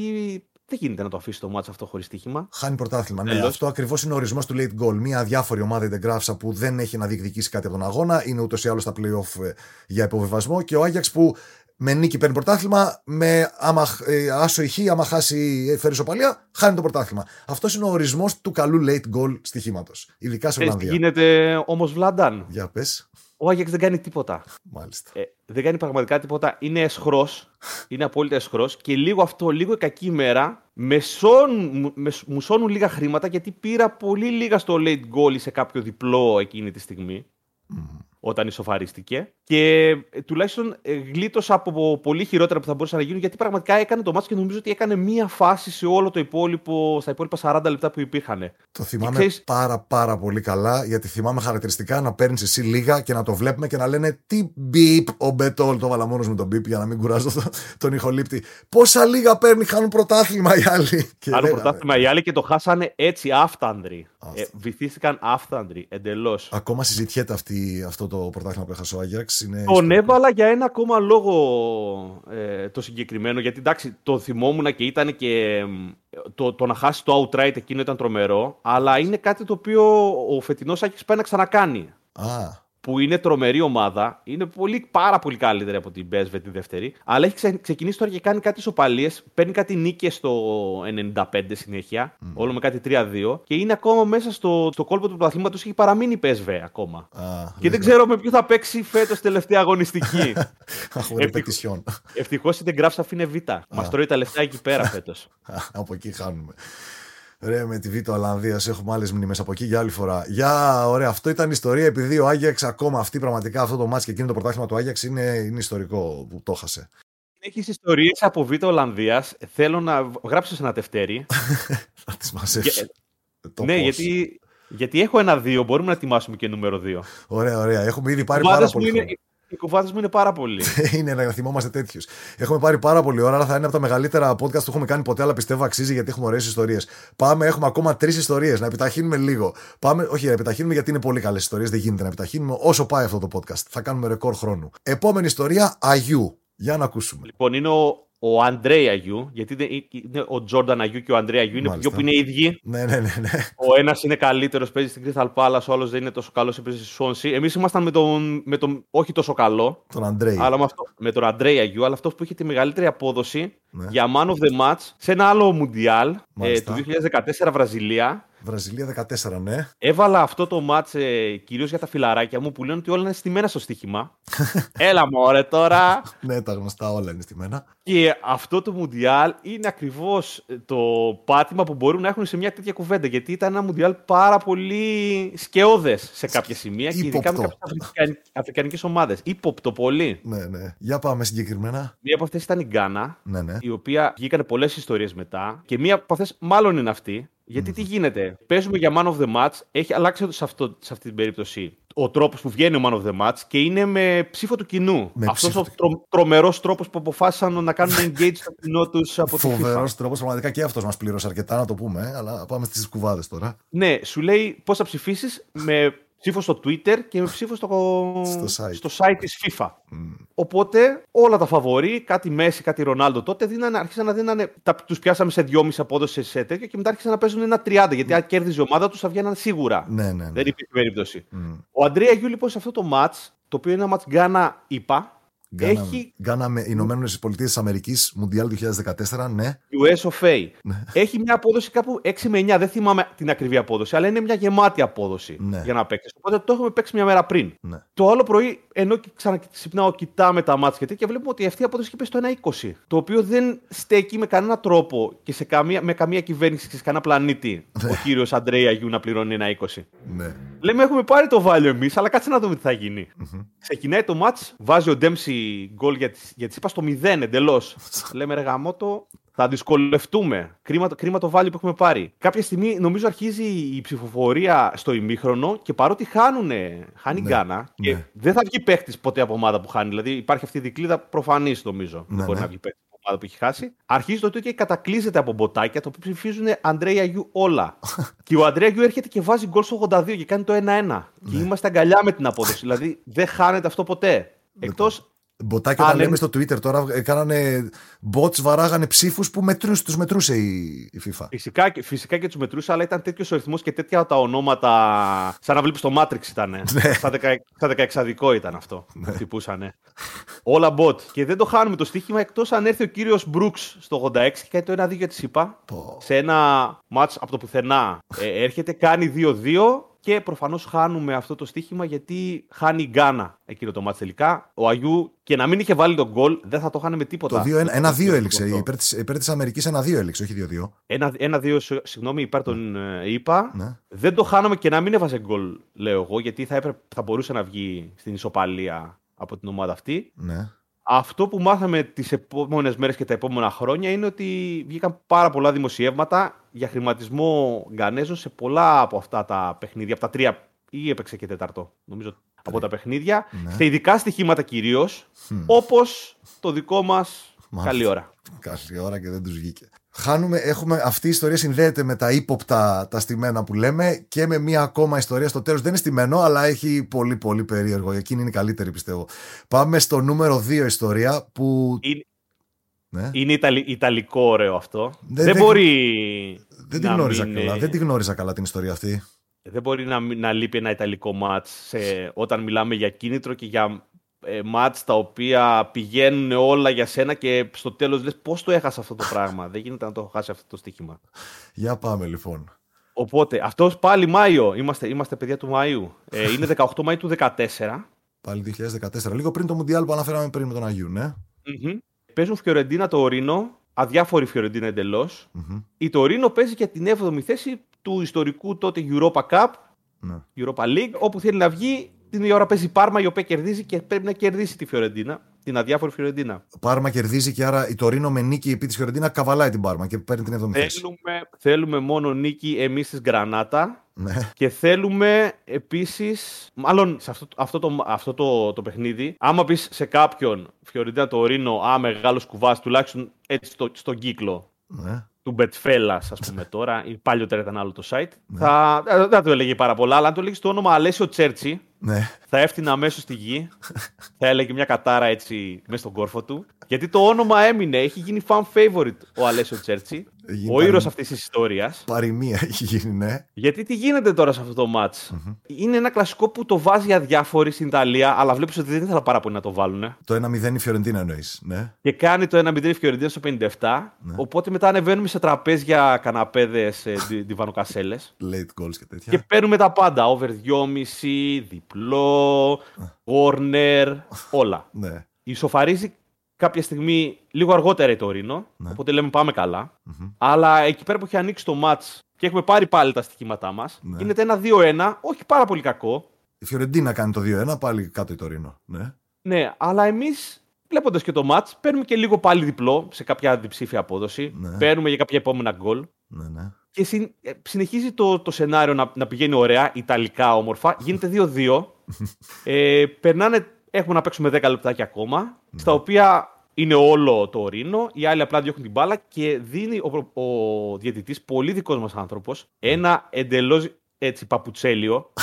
δεν γίνεται να το αφήσει το μάτσο αυτό χωρίς στοίχημα. Χάνει πρωτάθλημα. Ναι, αυτό ακριβώς είναι ο ορισμός του late goal. Μια αδιάφορη ομάδα η Ντεγκράφσα που δεν έχει να διεκδικήσει κάτι από τον αγώνα. Είναι ούτως ή άλλως στα playoff ε, για υποβιβασμό. Και ο Άγιαξ που με νίκη παίρνει πρωτάθλημα, με άμα, ε, άσο ηχή, άμα χάσει ε, φέρει σοπαλία, χάνει το πρωτάθλημα. Αυτός είναι ο ορισμός του καλού late goal στοιχήματος. Ειδικά σε Ολλανδία. Γίνεται όμως Βλάνταν; Για πες. Ο Άγιαξ δεν κάνει τίποτα. Μάλιστα. Ε, δεν κάνει πραγματικά τίποτα. Είναι εσχρός. είναι απόλυτα εσχρός. Και λίγο αυτό, λίγο η κακή ημέρα, με μου σώνουν λίγα χρήματα γιατί πήρα πολύ λίγα στο late goal σε κάποιο διπλό εκείνη τη στιγμή όταν ισοφαρίστηκε. Και ε, τουλάχιστον ε, γλίτωσα από πολύ χειρότερα που θα μπορούσαν να γίνουν γιατί πραγματικά έκανε το μάτσο και νομίζω ότι έκανε μία φάση σε όλο το υπόλοιπο, στα υπόλοιπα 40 λεπτά που υπήρχαν. Το θυμάμαι ξέρεις... πάρα πάρα πολύ καλά γιατί θυμάμαι χαρακτηριστικά να παίρνεις εσύ λίγα και να το βλέπουμε και να λένε τι μπίπ ο Μπετόλ. Το βάλα μόνος με τον μπίπ για να μην κουράζω τον, τον ηχολήπτη. Πόσα λίγα παίρνει, χάνουν πρωτάθλημα οι άλλοι. Χάνουν πρωτάθλημα οι άλλοι και το χάσανε έτσι άφτανδροι. Ε, βυθίστηκαν άφθαντροι εντελώς. Ακόμα συζητιέται αυτή, αυτό το πρωτάθλημα που έχασε ο Άγιαξ. Είναι Τον έβαλα για ένα ακόμα λόγο ε, το συγκεκριμένο. Γιατί εντάξει, το θυμόμουν και ήταν και. Το, το να χάσει το outright εκείνο ήταν τρομερό. Αλλά είναι κάτι το οποίο ο φετινός Άγιαξ πάει να ξανακάνει. Α που είναι τρομερή ομάδα. Είναι πολύ, πάρα πολύ καλύτερη από την BSV τη δεύτερη. Αλλά έχει ξεκινήσει τώρα και κάνει κάτι ισοπαλίε. Παίρνει κάτι νίκες στο 95 συνέχεια. Mm. Όλο με κάτι 3-2. Και είναι ακόμα μέσα στο, στο κόλπο του πρωταθλήματος. Έχει παραμείνει η BSV ακόμα. Ah, και δεν ξέρω με ποιο θα παίξει φέτος τελευταία αγωνιστική. Ευτυχώς η Degraft αφήνει Β. Μας τρώει τα λεφτά εκεί πέρα φέτος. από εκεί χάνουμε. Ρε, με τη Β' Ολλανδίας έχουμε άλλες μνήμες από εκεί για άλλη φορά. Για ωραία, αυτό ήταν ιστορία επειδή ο Άγιαξ ακόμα αυτή πραγματικά αυτό το μάτς και εκείνο το πρωτάθλημα του Άγιαξ είναι, είναι ιστορικό που το χάσε. Έχεις ιστορίες από Β' Ολλανδίας. Θέλω να γράψεις ένα τευτέρι. Θα τις μαζέψω. ναι, γιατί, γιατί έχω ένα-δύο. Μπορούμε να ετοιμάσουμε και νούμερο δύο. Ωραία, ωραία. Έχουμε ήδη πάρει πάρα πολύ. Είναι, οι κουβάδε μου είναι πάρα πολύ. είναι να θυμόμαστε τέτοιους. Έχουμε πάρει πάρα πολύ ώρα, αλλά θα είναι από τα μεγαλύτερα podcast που έχουμε κάνει ποτέ, αλλά πιστεύω αξίζει γιατί έχουμε ωραίες ιστορίες. Πάμε, έχουμε ακόμα τρεις ιστορίες. Να επιταχύνουμε λίγο. Πάμε, όχι, να επιταχύνουμε γιατί είναι πολύ καλές ιστορίες. Δεν γίνεται να επιταχύνουμε όσο πάει αυτό το podcast. Θα κάνουμε ρεκόρ χρόνου. Επόμενη ιστορία Αγίου. Για να ακούσουμε. Λοιπόν, είναι ο, ο Αντρέι Αγιού, γιατί είναι ο Τζόρνταν Αγιού και ο Αντρέι Αγιού, είναι πιο που είναι ίδιοι. Ναι, ναι, ναι, ναι. Ο ένας είναι καλύτερος, παίζει στην Crystal Palace, ο άλλος δεν είναι τόσο καλός, παίζει στη Swansea. Εμείς ήμασταν με τον, με τον όχι τόσο καλό. Τον Αντρέι. Αλλά με, αυτό, με τον Αντρέι Αγιού, αλλά αυτός που είχε τη μεγαλύτερη απόδοση ναι. για Man of the Match σε ένα άλλο Μουντιάλ ε, του 2014 Βραζιλία. Βραζιλία 14, ναι. Έβαλα αυτό το μάτς ε, κυρίως για τα φιλαράκια μου που λένε ότι όλα είναι στημένα στο στοίχημα. Έλα μωρέ τώρα. ναι, τα γνωστά όλα είναι στημένα. Και αυτό το Μουντιάλ είναι ακριβώς το πάτημα που μπορούν να έχουν σε μια τέτοια κουβέντα. Γιατί ήταν ένα Μουντιάλ πάρα πολύ σκεώδες σε κάποια σημεία και ειδικά με κάποιες αφρικανικές ομάδες. Ήποπτο πολύ. Ναι, ναι. Για πάμε συγκεκριμένα. Μία από αυτές ήταν η Γκάνα, ναι, ναι. η οποία βγήκαν πολλές ιστορίες μετά. Και μία από αυτές μάλλον είναι αυτή. Γιατί τι γίνεται, παίζουμε για man of the match, έχει αλλάξει σε, αυτό, σε αυτή την περίπτωση ο τρόπος που βγαίνει ο man of the match και είναι με ψήφο του κοινού. Αυτός ο τρο, τρομερός τρόπος που αποφάσισαν να κάνουν engage στο κοινό τους από το Φοβερός τρόπος, πραγματικά και αυτός μας πλήρωσε αρκετά να το πούμε, αλλά πάμε στις κουβάδες τώρα. Ναι, σου λέει πώς θα ψηφίσεις με ψήφο στο Twitter και με ψήφο στο, στο, site. στο site της FIFA. Οπότε όλα τα φαβορεί, κάτι Μέση, κάτι Ρονάλντο τότε δίνανε, άρχισαν να δίνανε, τα, τους πιάσαμε σε 2,5 απόδοση σε τέτοιο και μετά άρχισαν να παίζουν ένα 30 γιατί αν κέρδιζε η ομάδα τους θα βγαίναν σίγουρα. Ναι, ναι, ναι. Δεν υπήρχε περίπτωση. Ο Αντρέα Γιού λοιπόν σε αυτό το match, το οποίο είναι ένα match Γκάνα είπα, Γκάνα, έχει... Γκάνα με Ηνωμένε Πολιτείες τη Αμερικής, Μουντιάλ 2014, ναι. US of A. Ναι. Έχει μια απόδοση κάπου 6 με 9. Δεν θυμάμαι την ακριβή απόδοση, αλλά είναι μια γεμάτη απόδοση ναι. για να παίξεις. Οπότε το έχουμε παίξει μια μέρα πριν. Ναι. Το άλλο πρωί, ενώ ξαναξυπνάω, κοιτάμε τα μάτια και τέτοια, βλέπουμε ότι αυτή η απόδοση έχει πέσει στο 1,20. Το οποίο δεν στέκει με κανένα τρόπο και σε καμία, με καμία κυβέρνηση και σε κανένα πλανήτη ναι. ο κύριος Αντρέα Γιού να πληρώνει ένα 20. Ναι. Λέμε, έχουμε πάρει το value εμείς, αλλά κάτσε να δούμε τι θα γίνει. Mm-hmm. Ξεκινάει το match, βάζει ο Ντέμψι γκολ για, για τη είπα στο 0 εντελώς. Λέμε, ρε γαμότο, θα δυσκολευτούμε. Κρίμα, κρίμα το value που έχουμε πάρει. Κάποια στιγμή νομίζω αρχίζει η ψηφοφορία στο ημίχρονο και παρότι χάνουν, χάνει ναι, Γκάνα και ναι. δεν θα βγει παίχτη ποτέ από ομάδα που χάνει. Δηλαδή υπάρχει αυτή η δικλίδα προφανής νομίζω. Ναι, δεν μπορεί ναι. να βγει παίχτη από ομάδα που έχει χάσει. Αρχίζει το και κατακλείζεται από μποτάκια το οποίο ψηφίζουν Αντρέα Γιου όλα. και ο Αντρέα Γιου έρχεται και βάζει γκολ στο 82 και κάνει το 1-1. Και είμαστε αγκαλιά με την απόδοση. δηλαδή δεν χάνεται αυτό ποτέ. Εκτός Μποτάκια τα λέμε στο Twitter τώρα, κάνανε bots, βαράγανε ψήφους που μετρούσε, τους μετρούσε η, η FIFA. Φυσικά, φυσικά και τους μετρούσε, αλλά ήταν τέτοιος ο αριθμό και τέτοια τα ονόματα. Σαν να βλέπεις το Matrix ήταν. στα, δεκα, στα δεκαεξαδικό ήταν αυτό. Ναι. Χτυπούσανε. Όλα bot. Και δεν το χάνουμε το στοίχημα εκτός αν έρθει ο κύριος Brooks στο 86 και κάνει το 1-2 για της ΣΥΠΑ. Σε ένα match από το πουθενά. Ε, έρχεται, κάνει 2-2 και προφανώς χάνουμε αυτό το στοίχημα γιατί χάνει η Γκάνα εκείνο το μάτς τελικά. Ο Αγιού και να μην είχε βάλει τον γκολ δεν θα το χάνε με τίποτα. Το 1-2 έληξε. Υπέρ τη υπέρ της Αμερικής 1-2 έληξε, όχι 2-2. 1-2, συγγνώμη, υπέρ των ε, ΙΠΑ. Ναι. Δεν το χάναμε και να μην έβαζε γκολ, λέω εγώ, γιατί θα, έπρεπε, θα μπορούσε να βγει στην ισοπαλία από την ομάδα αυτή. Ναι. Αυτό που μάθαμε τις επόμενες μέρες και τα επόμενα χρόνια είναι ότι βγήκαν πάρα πολλά δημοσιεύματα για χρηματισμό Γκανέζων σε πολλά από αυτά τα παιχνίδια, από τα τρία ή έπαιξε και τέταρτο, νομίζω, από τα παιχνίδια, Ναι. σε ειδικά στοιχήματα κυρίως, όπως το δικό μας καλή ώρα. Καλή ώρα και δεν τους βγήκε. Χάνουμε, έχουμε, αυτή η ιστορία συνδέεται με τα ύποπτα τα στημένα που λέμε και με μία ακόμα ιστορία στο τέλος. Δεν είναι στημένο, αλλά έχει πολύ πολύ περίεργο. Εκείνη είναι η καλύτερη πιστεύω. Πάμε στο νούμερο 2 ιστορία που... Είναι, Ναι. είναι ιταλι- ιταλικό ωραίο αυτό. Δεν- Δεν, δεν- μπορεί. Δεν τη να γνώριζα μην, καλά. ε, Δεν τη γνώριζα καλά την ιστορία αυτή. Δεν μπορεί να, μην- να λείπει ένα ιταλικό μάτς σε, όταν μιλάμε για κίνητρο και για ε, μάτς τα οποία πηγαίνουν όλα για σένα και στο τέλος λες πώς το έχασα αυτό το πράγμα; Δεν γίνεται να το έχω χάσει αυτό το στοίχημα. Για πάμε λοιπόν. Οπότε, αυτός πάλι Μάιο, είμαστε, είμαστε παιδιά του Μαΐου. Ε, είναι 18 Μαΐου του 2014. Πάλι 2014. Λίγο πριν το Μουντιάλ που αναφέραμε πριν με τον Αγίου, ναι. Μμμ. Παίζουν Φιωρεντίνα το Ορίνο, αδιάφορη Φιωρεντίνα εντελώς. Μμμ. Η Τωρίνο παίζει για την 7η θέση του ιστορικού τότε Europa Cup, ναι. Europa League, όπου θέλει να βγει. Την ίδια ώρα παίζει η Πάρμα, η οποία κερδίζει και πρέπει να κερδίσει τη Φιωρεντίνα, την αδιάφορη Φιωρεντίνα. Πάρμα κερδίζει και άρα η Τωρίνο με νίκη επί της Φιωρεντίνα καβαλάει την Πάρμα και παίρνει την 7η θέση. Θέλουμε, θέλουμε μόνο νίκη εμείς της Γκρανάτα Ναι. και θέλουμε επίσης, μάλλον σε αυτό, αυτό, το, αυτό το, το παιχνίδι, άμα πεις σε κάποιον Φιωρεντίνα το Ρήνο, α, μεγάλος κουβάς, τουλάχιστον έτσι στο, στον κύκλο, ναι. του Betfellas, ας πούμε τώρα, ή παλιότερα ήταν άλλο το site, ναι. θα, ε, δεν το έλεγε πάρα πολλά, αλλά αν το έλεγες το όνομα Αλέσιο Τσέρτσι, ναι. θα έφτιανε αμέσως στη γη, θα έλεγε μια κατάρα έτσι μέσα στον κόρφο του. Γιατί το όνομα έμεινε, έχει γίνει fan favorite ο Αλέσιο Τσέρτσι. Ο ήρωας αυτής της ιστορίας. Παροιμία έχει γίνει, ναι. Γιατί τι γίνεται τώρα σε αυτό το match; mm Είναι ένα κλασικό που το βάζει αδιάφορη στην Ιταλία, αλλά βλέπεις ότι δεν ήθελα πάρα πολύ να το βάλουν. Το 1-0 η Φιωρεντίνα εννοείς. Ναι. Και κάνει το 1-0 η Φιωρεντίνα στο 57. Ναι. Οπότε μετά ανεβαίνουμε σε τραπέζια καναπέδες ε, διβανοκασέλες. Late goals και τέτοια. Και παίρνουμε τα πάντα. Over 2,5, διπλό, corner, όλα. Ναι. Ισοφαρίζει κάποια στιγμή λίγο αργότερα η Τωρίνο. Ναι. Οπότε λέμε πάμε Αλλά εκεί πέρα που έχει ανοίξει το ματ και έχουμε πάρει πάλι τα στοιχήματά μας, ναι. γίνεται ένα 2-1, όχι πάρα πολύ κακό. Η Φιωρεντίνα κάνει το 2-1, πάλι κάτω η Τωρίνο. Ναι, ναι αλλά εμείς βλέποντας και το ματ, παίρνουμε και λίγο πάλι διπλό σε κάποια διψήφια απόδοση. Ναι. Παίρνουμε για κάποια επόμενα γκολ. Ναι, ναι. Και ε, συνεχίζει το, το σενάριο να, να πηγαίνει ωραία, ιταλικά όμορφα. Γίνεται 2-2. ε, περνάνε, έχουμε να παίξουμε 10 λεπτάκια ακόμα, ναι. στα οποία είναι όλο το ορίνο, οι άλλοι απλά διώχνουν την μπάλα και δίνει ο, ο διαιτητής, πολύ δικός μας άνθρωπος, ένα εντελώς έτσι παπουτσέλιο,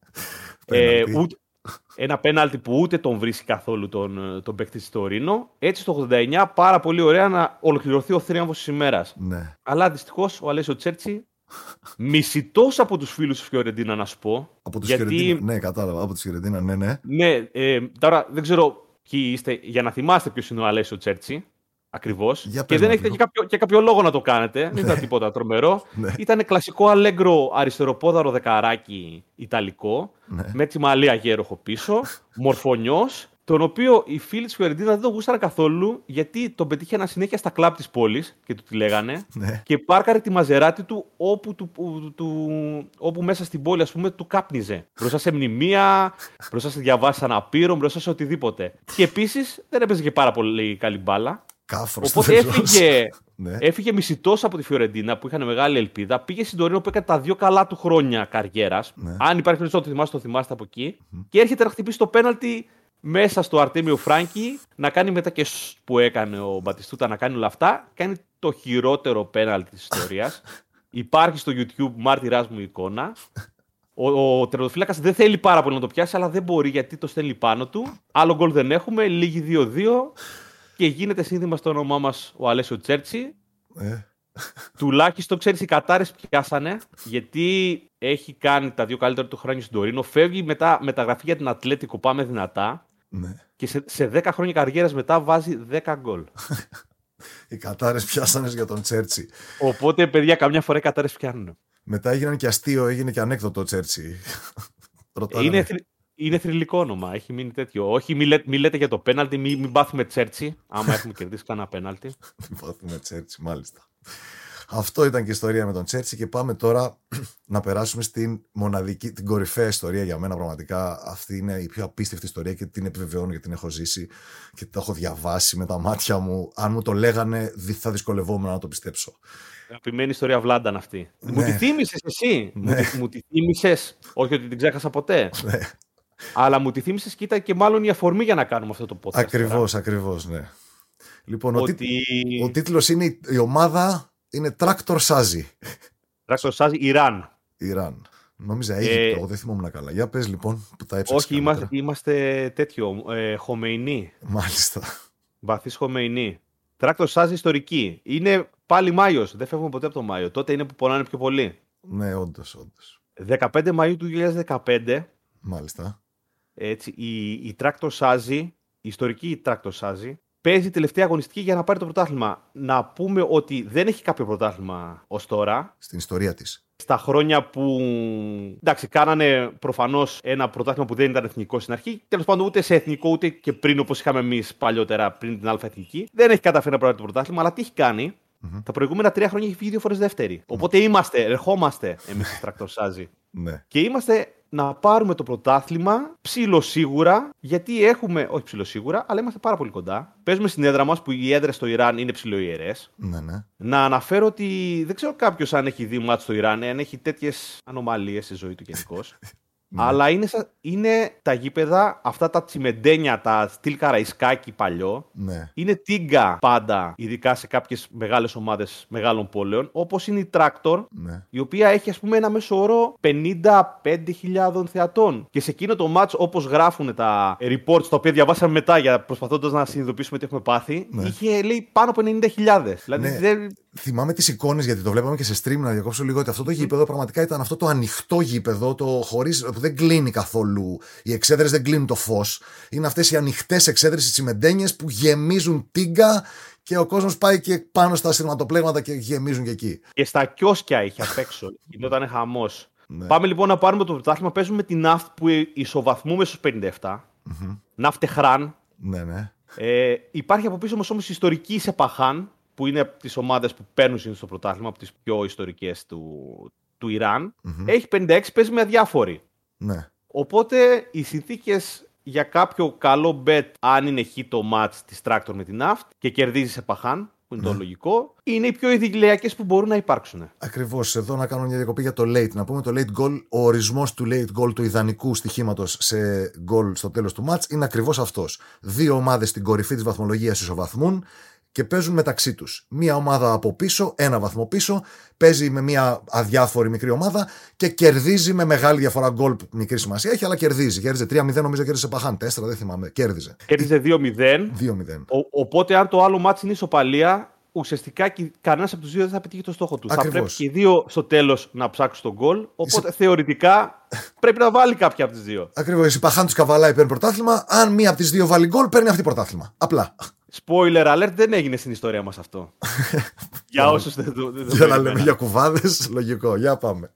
ε, ένα πέναλτι που ούτε τον βρίσκει καθόλου τον, τον παίκτη στο ορίνο. Έτσι στο 89 πάρα πολύ ωραία να ολοκληρωθεί ο θρίαμβος της ημέρας. Ναι. Αλλά δυστυχώς ο Αλέσιο Τσέρτσι Μισητός από τους φίλους του Φιωρεντίνα, να σου πω. Από τους γιατί... ναι, κατάλαβα. Από τους Φιωρεντίνα, ναι, ναι. Ναι, ε, τώρα δεν ξέρω ποιοι είστε, για να θυμάστε ποιος είναι ο Αλέσιο Τσέρτσι. Ακριβώς. Και δεν έχετε και κάποιο, και κάποιο λόγο να το κάνετε. Δεν ήταν ναι. τίποτα τρομερό. Ναι. Ήταν κλασικό αλέγκρο αριστεροπόδαρο δεκαράκι Ιταλικό. Ναι. Με έτσι μαλλία γέροχο πίσω. Μορφωνιός τον οποίο οι φίλοι της Φιωρεντίνα δεν τον γούσταραν καθόλου γιατί τον πετύχαιναν συνέχεια στα κλαμπ της πόλης και του τη λέγανε. Ναι. Και πάρκαρε τη μαζεράτη του όπου, του, του, όπου μέσα στην πόλη, ας πούμε, του κάπνιζε. Μπροστά σε μνημεία, μπροστά σε διαβάσεις αναπήρων, μπροστά σε οτιδήποτε. Και επίσης δεν έπαιζε και πάρα πολύ καλή μπάλα. Κάφρος, Οπότε έφυγε, ναι. έφυγε μισητός από τη Φιωρεντίνα που είχαν μεγάλη ελπίδα. Πήγε στην Τωρίνο που έκανε τα δύο καλά του χρόνια καριέρας. Ναι. Αν υπάρχει περισσότερο το θυμάστε, το θυμάστε από εκεί. Mm-hmm. Και έρχεται να χτυπήσει το πέναλτι μέσα στο Αρτέμιο Φράγκη να κάνει μετά και που έκανε ο Μπατιστούτα να κάνει όλα αυτά. Κάνει το χειρότερο πέναλτι της ιστορίας. Υπάρχει στο YouTube μάρτυράς μου εικόνα. Ο, ο τερματοφύλακας δεν θέλει πάρα πολύ να το πιάσει, αλλά δεν μπορεί γιατί το στέλνει πάνω του. Άλλο γκολ δεν έχουμε. Λίγη 2-2. Και γίνεται σύνθημα στο όνομά μας ο Αλέσιο Τσέρτσι. Ε. Τουλάχιστον ξέρεις, οι Κατάρες πιάσανε γιατί έχει κάνει τα δύο καλύτερα του χρόνια στην Τωρίνο. Φεύγει μετά μεταγραφή για την Ατλέτικο, πάμε δυνατά. Ναι. Και σε, σε 10 χρόνια καριέρας μετά βάζει 10 γκολ. οι Κατάρες πιάσανε για τον Τσέρτσι. Οπότε, παιδιά, καμιά φορά οι Κατάρες πιάνουν. Μετά έγιναν και αστείο, έγινε και ανέκδοτο Τσέρτσι. είναι, θρη, είναι θρηλυκό όνομα. Έχει μείνει τέτοιο. Όχι, μην, μη λέτε για το πέναλτι, μην, μην πάθουμε Τσέρτσι. Άμα έχουμε κερδίσει κανένα πέναλτι. Μην πάθουμε Τσέρτσι, μάλιστα. Αυτό ήταν και η ιστορία με τον Τσέρτσι και πάμε τώρα να περάσουμε στην μοναδική, την κορυφαία ιστορία για μένα πραγματικά. Αυτή είναι η πιο απίστευτη ιστορία και την επιβεβαιώνω γιατί την έχω ζήσει και την έχω διαβάσει με τα μάτια μου. Αν μου το λέγανε θα δυσκολευόμουν να το πιστέψω. Αγαπημένη ιστορία Βλάνταν αυτή. Ναι. Μου τη θύμισες εσύ; Ναι. Μου, τη θύμισες; Όχι ότι την ξέχασα ποτέ. Ναι. Αλλά μου τη θύμισες και ήταν και μάλλον η αφορμή για να κάνουμε αυτό το podcast. Ακριβώς, ακριβώς, ναι. Λοιπόν, ότι... ο, ο τίτλος είναι η ομάδα είναι Tractor Sazi. Tractor Sazi, Ιράν. Ιράν. Νόμιζα Αίγυπτο, ε, δεν θυμόμουν καλά. Για πες λοιπόν που τα έψαξες Όχι, είμαστε, είμαστε τέτοιο, ε, Χομεϊνή. Μάλιστα. Βαθύς Χομεϊνή. Tractor Sazi ιστορική. Είναι πάλι Μάιος, δεν φεύγουμε ποτέ από τον Μάιο. Τότε είναι που πονάνε πιο πολύ. Ναι, όντως, όντως. 15 Μαΐου του 2015. Μάλιστα. Έτσι, η, η Tractor Sazi, η ιστορική Tractor Sazi, παίζει τελευταία αγωνιστική για να πάρει το πρωτάθλημα. Να πούμε ότι δεν έχει κάποιο πρωτάθλημα ως τώρα. Στην ιστορία της. Στα χρόνια που. Εντάξει, κάνανε προφανώς ένα πρωτάθλημα που δεν ήταν εθνικό στην αρχή. Τέλος πάντων, ούτε σε εθνικό ούτε και πριν όπως είχαμε εμείς παλιότερα πριν την Α Εθνική. Δεν έχει καταφέρει να πάρει το πρωτάθλημα, αλλά τι έχει κάνει. Mm-hmm. Τα προηγούμενα τρία χρόνια έχει βγει δύο φορές δεύτερη. Mm-hmm. Οπότε είμαστε, ερχόμαστε εμείς στη Τρακτορσάζη. Ναι. Και είμαστε να πάρουμε το πρωτάθλημα ψηλοσίγουρα, γιατί έχουμε. Όχι ψηλοσίγουρα, αλλά είμαστε πάρα πολύ κοντά. Παίζουμε στην έδρα μας που οι έδρες στο Ιράν είναι ψηλοϊερές. Ναι, ναι. Να αναφέρω ότι δεν ξέρω κάποιος αν έχει δει μάτς στο Ιράν, αν έχει τέτοιες ανομαλίες στη ζωή του γενικώς. Ναι. Αλλά είναι, είναι τα γήπεδα, αυτά τα τσιμεντένια, τα στυλ καραϊσκάκι παλιό. Ναι. Είναι τίγκα πάντα, ειδικά σε κάποιες μεγάλες ομάδες μεγάλων πόλεων, όπως είναι η Τρακτορ, ναι. η οποία έχει ας πούμε ένα μέσο όρο 55.000 θεατών. Και σε εκείνο το match, όπως γράφουν τα reports τα οποία διαβάσαμε μετά για προσπαθώντας να συνειδητοποιήσουμε τι έχουμε πάθει, ναι. είχε λέει πάνω από 90.000. Δηλαδή ναι. δεν θυμάμαι τις εικόνες, γιατί το βλέπαμε και σε stream να διακόψω λίγο, ότι αυτό το γήπεδο πραγματικά ήταν αυτό το ανοιχτό γήπεδο, το χωρίς, που δεν κλείνει καθόλου. Οι εξέδρες δεν κλείνουν το φως. Είναι αυτές οι ανοιχτές εξέδρες, οι τσιμεντένιες που γεμίζουν τίγκα και ο κόσμος πάει και πάνω στα σειρματοπλέγματα και γεμίζουν και εκεί. Και στα κιόσκια είχε απ' έξω. Γινόταν χαμός. Ναι. Πάμε λοιπόν να πάρουμε το πρωτάθλημα. Παίζουμε την ΝΑΦΤ που ισοβαθμούμε στους 57. Mm-hmm. ΝΑΦΤ Χραν. Ναι, ναι. Ε, υπάρχει από πίσω όμως ιστορική Σεπαχάν, που είναι από τις ομάδες που παίρνουν συνήθως το πρωτάθλημα, από τις πιο ιστορικές του, του Ιράν. Mm-hmm. Έχει 56, παίζεις με αδιάφορη. Ναι. Οπότε οι συνθήκες για κάποιο καλό bet, αν είναι χ το match της Tractor με την Aft και κερδίζεις σε Παχάν, που είναι ναι. το λογικό, είναι οι πιο ειδικηλιακέ που μπορούν να υπάρξουν. Ακριβώς. Εδώ να κάνω μια διακοπή για το late. Να πούμε το late goal, ο ορισμός του late goal, του ιδανικού στοιχήματος σε goal στο τέλος του match, είναι ακριβώς αυτός. Δύο ομάδες στην κορυφή της βαθμολογίας ισοβαθμούν και παίζουν μεταξύ τους. Μία ομάδα από πίσω, ένα βαθμό πίσω, παίζει με μια αδιάφορη μικρή ομάδα και κερδίζει με μεγάλη διαφορά γκολ που μικρή σημασία έχει, αλλά κερδίζει. Κέρδιζε 3-0, νομίζω κέρδισε Παχάν. 4, δεν θυμάμαι. Κέρδιζε. Κέρδιζε 2-0. 2-0. Ο, οπότε, αν το άλλο μάτι είναι ισοπαλία, ουσιαστικά κανένας από τους δύο δεν θα πετύχει το στόχο του. Ακριβώς. Θα πρέπει και οι δύο στο τέλος να ψάξουν τον γκολ. Οπότε Είσαι... θεωρητικά πρέπει να βάλει κάποια από τις δύο. Ακριβώς. Η Παχάν τους καβαλάει παίρνει πρωτάθλημα. Αν μία από τις δύο βάλει γκολ, παίρνει αυτή πρωτάθλημα. Απλά. Spoiler alert, δεν έγινε στην ιστορία μας αυτό. για όσους δεν το Για να λέμε για κουβάδες, λογικό. Για πάμε.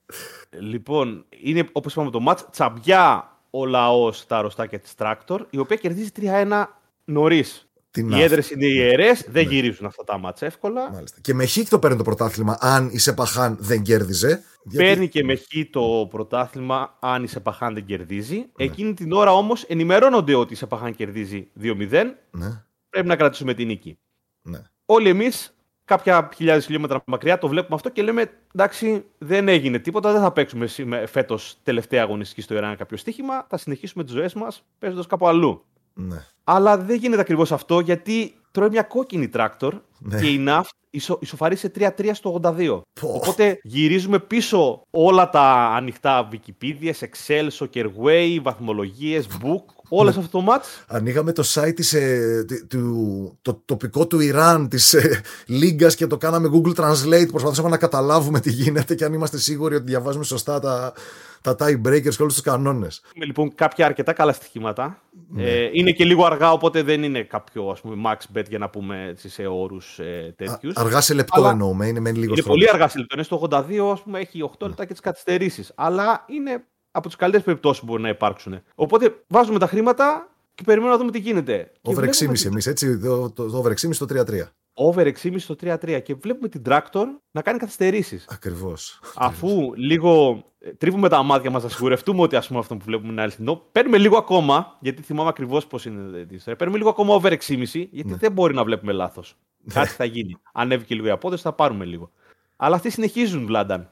Λοιπόν, είναι όπως είπαμε το match, τσαμπιά ο λαός στα αρρωστάκια της Tractor, η οποία κερδίζει 3-1 νωρίς. Οι έδρες είναι ιερές, δεν ναι. γυρίζουν αυτά τα μάτσα εύκολα. Μάλιστα. Και με χ το παίρνει το πρωτάθλημα αν η Σεπαχάν δεν κέρδιζε. Παίρνει και με χ το πρωτάθλημα αν η Σεπαχάν δεν κερδίζει. Ναι. Εκείνη την ώρα όμως ενημερώνονται ότι η Σεπαχάν κερδίζει 2-0. Ναι πρέπει να κρατήσουμε την νίκη. Ναι. Όλοι εμείς, κάποια χιλιάδες χιλιόμετρα μακριά, το βλέπουμε αυτό και λέμε εντάξει, δεν έγινε τίποτα, δεν θα παίξουμε φέτος τελευταία αγωνιστική στο Ιράν κάποιο στοίχημα, θα συνεχίσουμε τις ζωές μας παίζοντας κάπου αλλού. Ναι. Αλλά δεν γίνεται ακριβώς αυτό γιατί τρώει μια κόκκινη Τράκτορ ναι. και η Ναφτ ισο, ισοφαρεί σε 3-3 στο 82. Οπότε γυρίζουμε πίσω όλα τα ανοιχτά Wikipedia, Excel, Soccerway, βαθμολογίες, book, όλα σε αυτό το μάτς. Ανοίγαμε το site της, ε, του, το τοπικό του Ιράν της ε, Λίγκας και το κάναμε Google Translate. Προσπαθήσαμε να καταλάβουμε τι γίνεται και αν είμαστε σίγουροι ότι διαβάζουμε σωστά τα, τα tie breakers και όλους τους κανόνες. Έχουμε λοιπόν κάποια αρκετά καλά στοιχήματα. Ναι. Ε, είναι και λίγο αργά, οπότε δεν είναι κάποιο ας πούμε, max bet για να πούμε σε όρους ε, τέτοιους. Αργά σε λεπτό Αλλά... εννοούμε, είναι με λίγο Είναι πολύ αργά σε λεπτό. Είναι στο 82, ας πούμε, έχει 8 λεπτά και τις καθυστερήσεις. Αλλά είναι από τις καλύτερες περιπτώσεις που μπορεί να υπάρξουν. Οπότε βάζουμε τα χρήματα και περιμένουμε να δούμε τι γίνεται. Over 6,5 εμείς, έτσι. Το, το, το over 6,5 στο 3-3 over 6,5 στο 3-3 και βλέπουμε την Tractor να κάνει καθυστερήσεις. Ακριβώς. Αφού λίγο ε, τρίβουμε τα μάτια μας να σιγουρευτούμε ότι ας πούμε, αυτό που βλέπουμε είναι αληθινό, παίρνουμε λίγο ακόμα, γιατί θυμάμαι ακριβώς πώς είναι η ιστορία. Παίρνουμε λίγο ακόμα over 6,5, γιατί ναι. δεν μπορεί να βλέπουμε λάθος. Ναι. Κάτι θα γίνει. Ανέβηκε λίγο η απόδοση, θα πάρουμε λίγο. Αλλά αυτοί συνεχίζουν, Βλάνταν.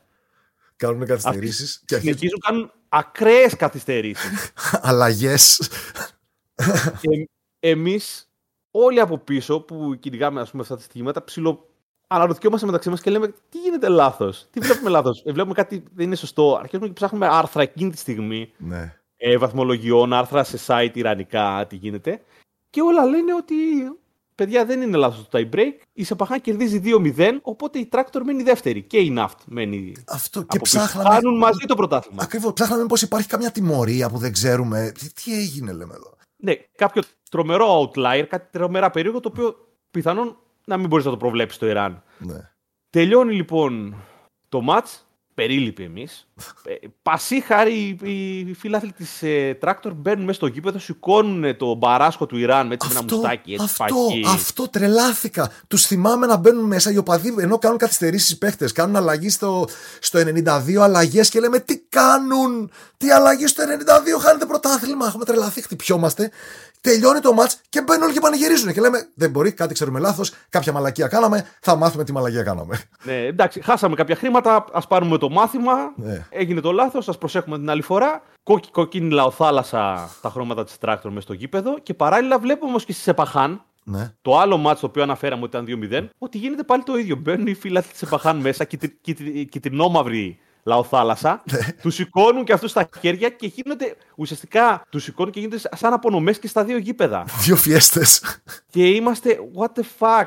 Κάνουν καθυστερήσεις. Και συνεχίζουν, κάνουν ακραίες καθυστερήσεις. Αλλαγές. Εμείς όλοι από πίσω που κυνηγάμε ας πούμε, αυτά τα στοιχήματα, ψηλο αναρωτιόμαστε μεταξύ μας και λέμε τι γίνεται λάθος; Τι βλέπουμε λάθος; Ε, βλέπουμε κάτι δεν είναι σωστό. Αρχίζουμε και ψάχνουμε άρθρα εκείνη τη στιγμή ναι. ε, βαθμολογιών, άρθρα σε site ιρανικά, τι γίνεται. Και όλα λένε ότι παιδιά δεν είναι λάθος το tie break. Η Σεπαχάν κερδίζει 2-0, οπότε η Tractor μένει δεύτερη. Και η Naft μένει. Αυτό και ψάχναμε. Χάνουν μαζί το πρωτάθλημα. Ακριβώς. Ψάχναμε πώ υπάρχει καμιά τιμωρία που δεν ξέρουμε. Τι, τι έγινε, λέμε εδώ. Ναι, κάποιο τρομερό outlier, κάτι τρομερά περίεργο, το οποίο πιθανόν να μην μπορείς να το προβλέψεις στο Ιράν. Ναι. Τελειώνει λοιπόν το match περίληπη εμείς. Ε, πασίχαροι οι φίλαθλοι της ε, Τράκτορ μπαίνουν μέσα στο γήπεδο, σηκώνουν το μπαράσκο του Ιράν με έτσι ένα μουστάκι. Έτσι, αυτό, αυτό τρελάθηκα. Τους θυμάμαι να μπαίνουν μέσα οι οπαδοί ενώ κάνουν καθυστερήσεις οι παίχτες. Κάνουν αλλαγή στο, στο 92 αλλαγές και λέμε τι κάνουν; Τι αλλαγή στο 92, χάνετε πρωτάθλημα. Έχουμε τρελαθεί, χτυπιόμαστε. Τελειώνει το μάτς και μπαίνουν όλοι και πανηγυρίζουν. Και λέμε δεν μπορεί, κάτι ξέρουμε λάθος. Κάποια μαλακία κάναμε. Θα μάθουμε τι μαλακία κάναμε. Ναι, εντάξει, χάσαμε κάποια χρήματα. Ας πάρουμε το μάθημα. Ναι. Έγινε το λάθος, ας προσέχουμε την άλλη φορά. Κόκκι, κόκκινη λαοθάλασσα τα χρώματα της Τράκτορ μες στο γήπεδο. Και παράλληλα βλέπουμε όμως και στη Σεπαχάν, ναι. Το άλλο ματς το οποίο αναφέραμε ότι ήταν 2-0, ότι γίνεται πάλι το ίδιο. Μπαίνουν οι φίλοι της Σεπαχάν μέσα, κυτρινόμαυροι λαοθάλασσα, ναι. τους σηκώνουν και αυτούς στα χέρια και γίνονται ουσιαστικά τους σηκώνουν και γίνονται σαν απονομές και στα δύο γήπεδα. Δύο φιέστες. Και είμαστε, what the fuck;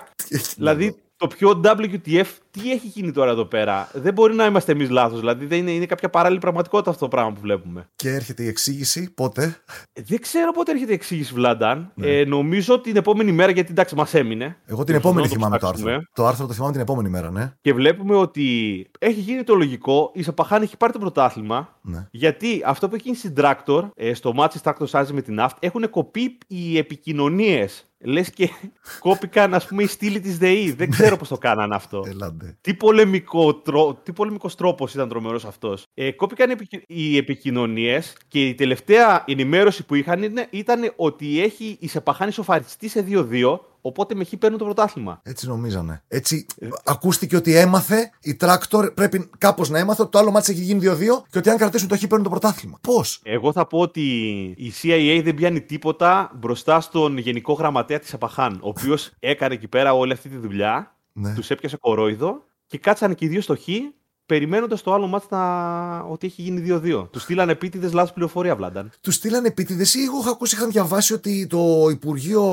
δηλαδή, το πιο WTF, τι έχει γίνει τώρα εδώ πέρα; Δεν μπορεί να είμαστε εμείς λάθος. Δηλαδή δεν είναι, είναι κάποια παράλληλη πραγματικότητα αυτό το πράγμα που βλέπουμε. Και έρχεται η εξήγηση πότε; Δεν ξέρω πότε έρχεται η εξήγηση, Βλάνταν. Ναι. Ε, νομίζω την επόμενη μέρα, γιατί εντάξει, μας έμεινε. Εγώ την επόμενη θυμάμαι το, άρθρο. Το άρθρο το θυμάμαι την επόμενη μέρα, ναι. Και βλέπουμε ότι έχει γίνει το λογικό. Η Σαπαχάν έχει πάρει το πρωτάθλημα. Ναι. Γιατί αυτό που έχει γίνει στην Tractor, ε, στο μάτι Tractor Size με την AFT, έχουν κοπεί οι επικοινωνίες Λες και κόπηκαν, ας πούμε, οι στήλοι της ΔΕΗ. Δεν ξέρω πώς το κάνανε αυτό. Ελάτε. Τι, πολεμικό, τρο... Τι πολεμικός τρόπος ήταν τρομερός αυτός. Ε, κόπηκαν οι επικοινωνίες και η τελευταία ενημέρωση που είχαν ήταν ότι έχει η Σεπαχάνη σοφαριστεί σε 2-2 Οπότε με χ παίρνουν το πρωτάθλημα. Έτσι νομίζανε. Έτσι ε... ακούστηκε ότι έμαθε η Τράκτορ, πρέπει κάπως να έμαθε ότι το άλλο μάτι έχει γίνει 2-2 και ότι αν κρατήσουν το χ παίρνουν το πρωτάθλημα. Πώς; Εγώ θα πω ότι η CIA δεν πιάνει τίποτα μπροστά στον Γενικό Γραμματέα της Απαχάν, ο οποίος έκανε εκεί πέρα όλη αυτή τη δουλειά, ναι. τους έπιασε κορόιδο και κάτσανε και οι δύο στο χ περιμένοντας το άλλο μάτι να... ότι έχει γίνει 2-2. Τους στείλανε επίτηδες λάθος πληροφορία, Βλάνταν. Τους στείλανε επίτηδες ή εγώ είχα ακούσει, είχαν διαβάσει ότι το Υπουργείο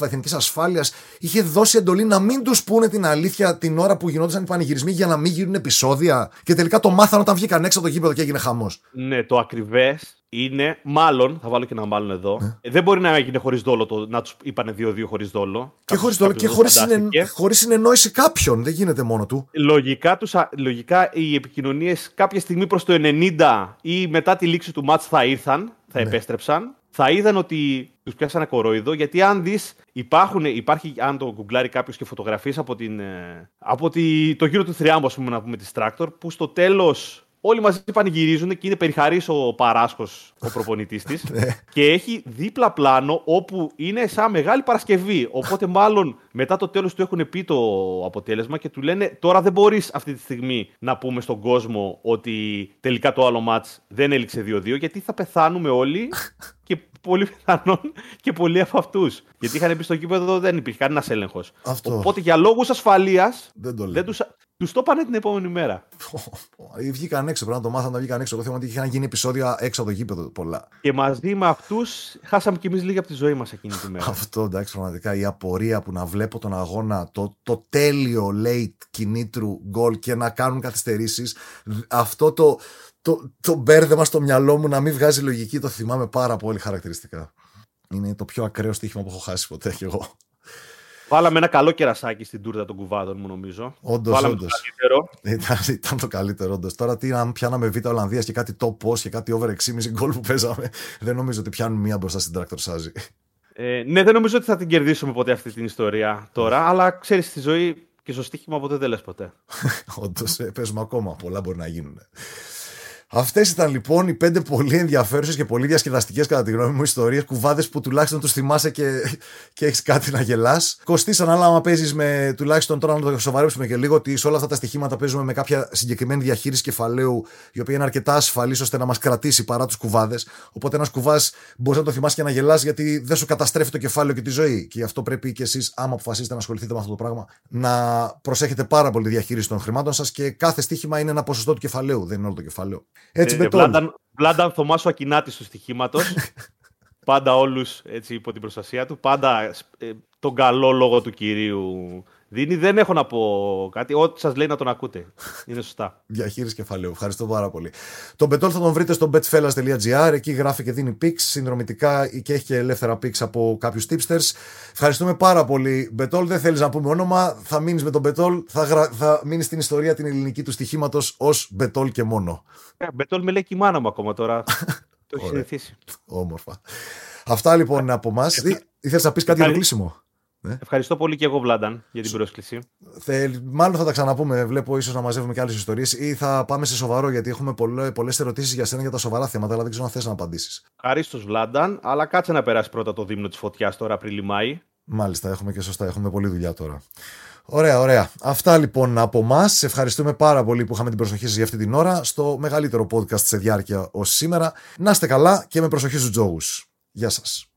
Εθνικής Ασφάλειας είχε δώσει εντολή να μην τους πούνε την αλήθεια την ώρα που γινόντουσαν οι πανηγυρισμοί για να μην γίνουν επεισόδια. Και τελικά το μάθαν όταν βγήκαν έξω από το γήπεδο και έγινε χαμός. Ναι, το ακριβές είναι, μάλλον, θα βάλω και ένα μάλλον εδώ, ναι. δεν μπορεί να έγινε χωρίς δόλο το να τους είπανε 2-2 χωρίς δόλο. Και χωρίς δόλο και χωρίς συνεν, συνεννόηση κάποιον. Δεν γίνεται μόνο του. Λογικά, τους, λογικά οι επικοινωνίες κάποια στιγμή προς το 90 ή μετά τη λήξη του μάτς θα ήρθαν, θα ναι. επέστρεψαν. Θα είδαν ότι τους πιάσανε κορόιδο, γιατί αν δεις, υπάρχει, αν το γκουγκλάρει κάποιος και φωτογραφίες από, την, ε, από τη, το γύρο του θριάμβου, ας πούμε, να πούμε, της Τρακτορ, που στο τέλος Όλοι μαζί πανηγυρίζουν και είναι περιχαρής ο Παράσχος, ο προπονητής της. Ναι. και έχει δίπλα πλάνο όπου είναι σαν μεγάλη Παρασκευή. Οπότε, μάλλον μετά το τέλος του έχουν πει το αποτέλεσμα και του λένε: Τώρα δεν μπορείς αυτή τη στιγμή να πούμε στον κόσμο ότι τελικά το άλλο μάτς δεν έληξε 2-2, γιατί θα πεθάνουμε όλοι και πολύ πιθανόν και πολλοί από αυτούς. Γιατί είχαν πει στο κήπεδο δεν υπήρχε κανένας έλεγχος. Οπότε για λόγους ασφαλείας δεν, το δεν τους τους το πάνε την επόμενη μέρα. Βγήκαν έξω, πρέπει να το μάθαν να βγήκαν έξω. Εγώ θυμάμαι ότι είχαν γίνει επεισόδια έξω από το γήπεδο πολλά. Και μαζί με αυτούς χάσαμε κι εμείς λίγα από τη ζωή μας εκείνη τη μέρα. Αυτό εντάξει, πραγματικά η απορία που να βλέπω τον αγώνα, το, το τέλειο late κινήτρου γκολ και να κάνουν καθυστερήσεις. Αυτό το, το, το μπέρδεμα στο μυαλό μου να μην βγάζει λογική, το θυμάμαι πάρα πολύ χαρακτηριστικά. Είναι το πιο ακραίο στοίχημα που έχω χάσει ποτέ κι εγώ. Βάλαμε ένα καλό κερασάκι στην τούρτα των κουβάδων μου, νομίζω. Όντως, όντως. Ήταν, ήταν το καλύτερο, όντως. Τώρα τι αν πιάναμε Β' Ολλανδίας και κάτι top post και κάτι over 6,5 γκολ που παίζαμε. Δεν νομίζω ότι πιάνουν μία μπροστά στην Tractor Σάζη. Ε, ναι, δεν νομίζω ότι θα την κερδίσουμε ποτέ αυτή την ιστορία τώρα, αλλά ξέρεις στη ζωή και στο στοίχημα ποτέ δεν λες ποτέ. Όντως, ε, παίζουμε ακόμα. Πολλά μπορεί να γίνουν. Αυτές ήταν λοιπόν οι πέντε πολύ ενδιαφέρουσες και πολύ διασκεδαστικές κατά τη γνώμη μου ιστορίες, κουβάδες που τουλάχιστον τους θυμάσαι και, και έχεις κάτι να γελάς. Κοστίσαν, αλλά άμα παίζεις με τουλάχιστον τώρα να το σοβαρέψουμε και λίγο, ότι σε όλα αυτά τα στοιχήματα παίζουμε με κάποια συγκεκριμένη διαχείριση κεφαλαίου, η οποία είναι αρκετά ασφαλής ώστε να μας κρατήσει παρά τους κουβάδες. Οπότε ένα κουβά μπορείς να το θυμάσαι και να γελάς γιατί δεν σου καταστρέφει το κεφάλαιο και τη ζωή. Και γι' αυτό πρέπει και εσείς, άμα αποφασίσετε να ασχοληθείτε με αυτό το πράγμα, να προσέχετε πάρα πολύ τη διαχείριση των χρημάτων σας και κάθε στοίχημα είναι ένα ποσοστό του κεφαλαίου, δεν είναι όλο το κεφάλαιο. Έτσι ε, Βλάνταν, Βλάνταν Θωμάσου Ακινάτη του στοιχήματος. πάντα όλους υπό την προστασία του. Πάντα ε, τον καλό λόγο του κυρίου δίνει. Δεν έχω να πω κάτι. Ό,τι σας λέει να τον ακούτε. Είναι σωστά. Διαχείριση κεφαλαίου. Ευχαριστώ πάρα πολύ. Τον Πετόλ θα τον βρείτε στο betfellas.gr. Εκεί γράφει και δίνει picks συνδρομητικά και έχει και ελεύθερα picks από κάποιους tipsters. Ευχαριστούμε πάρα πολύ. Μπετόλ, δεν θέλεις να πούμε όνομα. Θα μείνεις με τον Μπετόλ. Θα, γρα... θα μείνεις στην ιστορία την ελληνική του στοιχήματος ως Μπετόλ και μόνο. Ε, Μπετόλ με λέει και η μάνα μου ακόμα τώρα. Το έχει συνηθίσει. Όμορφα. Αυτά λοιπόν είναι από εμά. Ήθελες να πεις κάτι για κλείσιμο; Ναι. Ευχαριστώ πολύ και εγώ, Βλάνταν, για την πρόσκληση. Θε, μάλλον θα τα ξαναπούμε. Βλέπω ίσως να μαζεύουμε και άλλες ιστορίες ή θα πάμε σε σοβαρό, γιατί έχουμε πολλές ερωτήσεις για σένα για τα σοβαρά θέματα, αλλά δεν ξέρω αν θες να απαντήσεις. Ευχαριστώ, Βλάνταν, αλλά κάτσε να περάσει πρώτα το δίμηνο της φωτιάς τώρα Απρίλη-Μάη. Μάλιστα, έχουμε και σωστά. Έχουμε πολλή δουλειά τώρα. Ωραία, ωραία. Αυτά λοιπόν από εμά. Σε ευχαριστούμε πάρα πολύ που είχαμε την προσοχή σας για αυτή την ώρα στο μεγαλύτερο podcast σε διάρκεια ως σήμερα. Να είστε καλά και με προσοχή στους τζόγους. Γεια σας.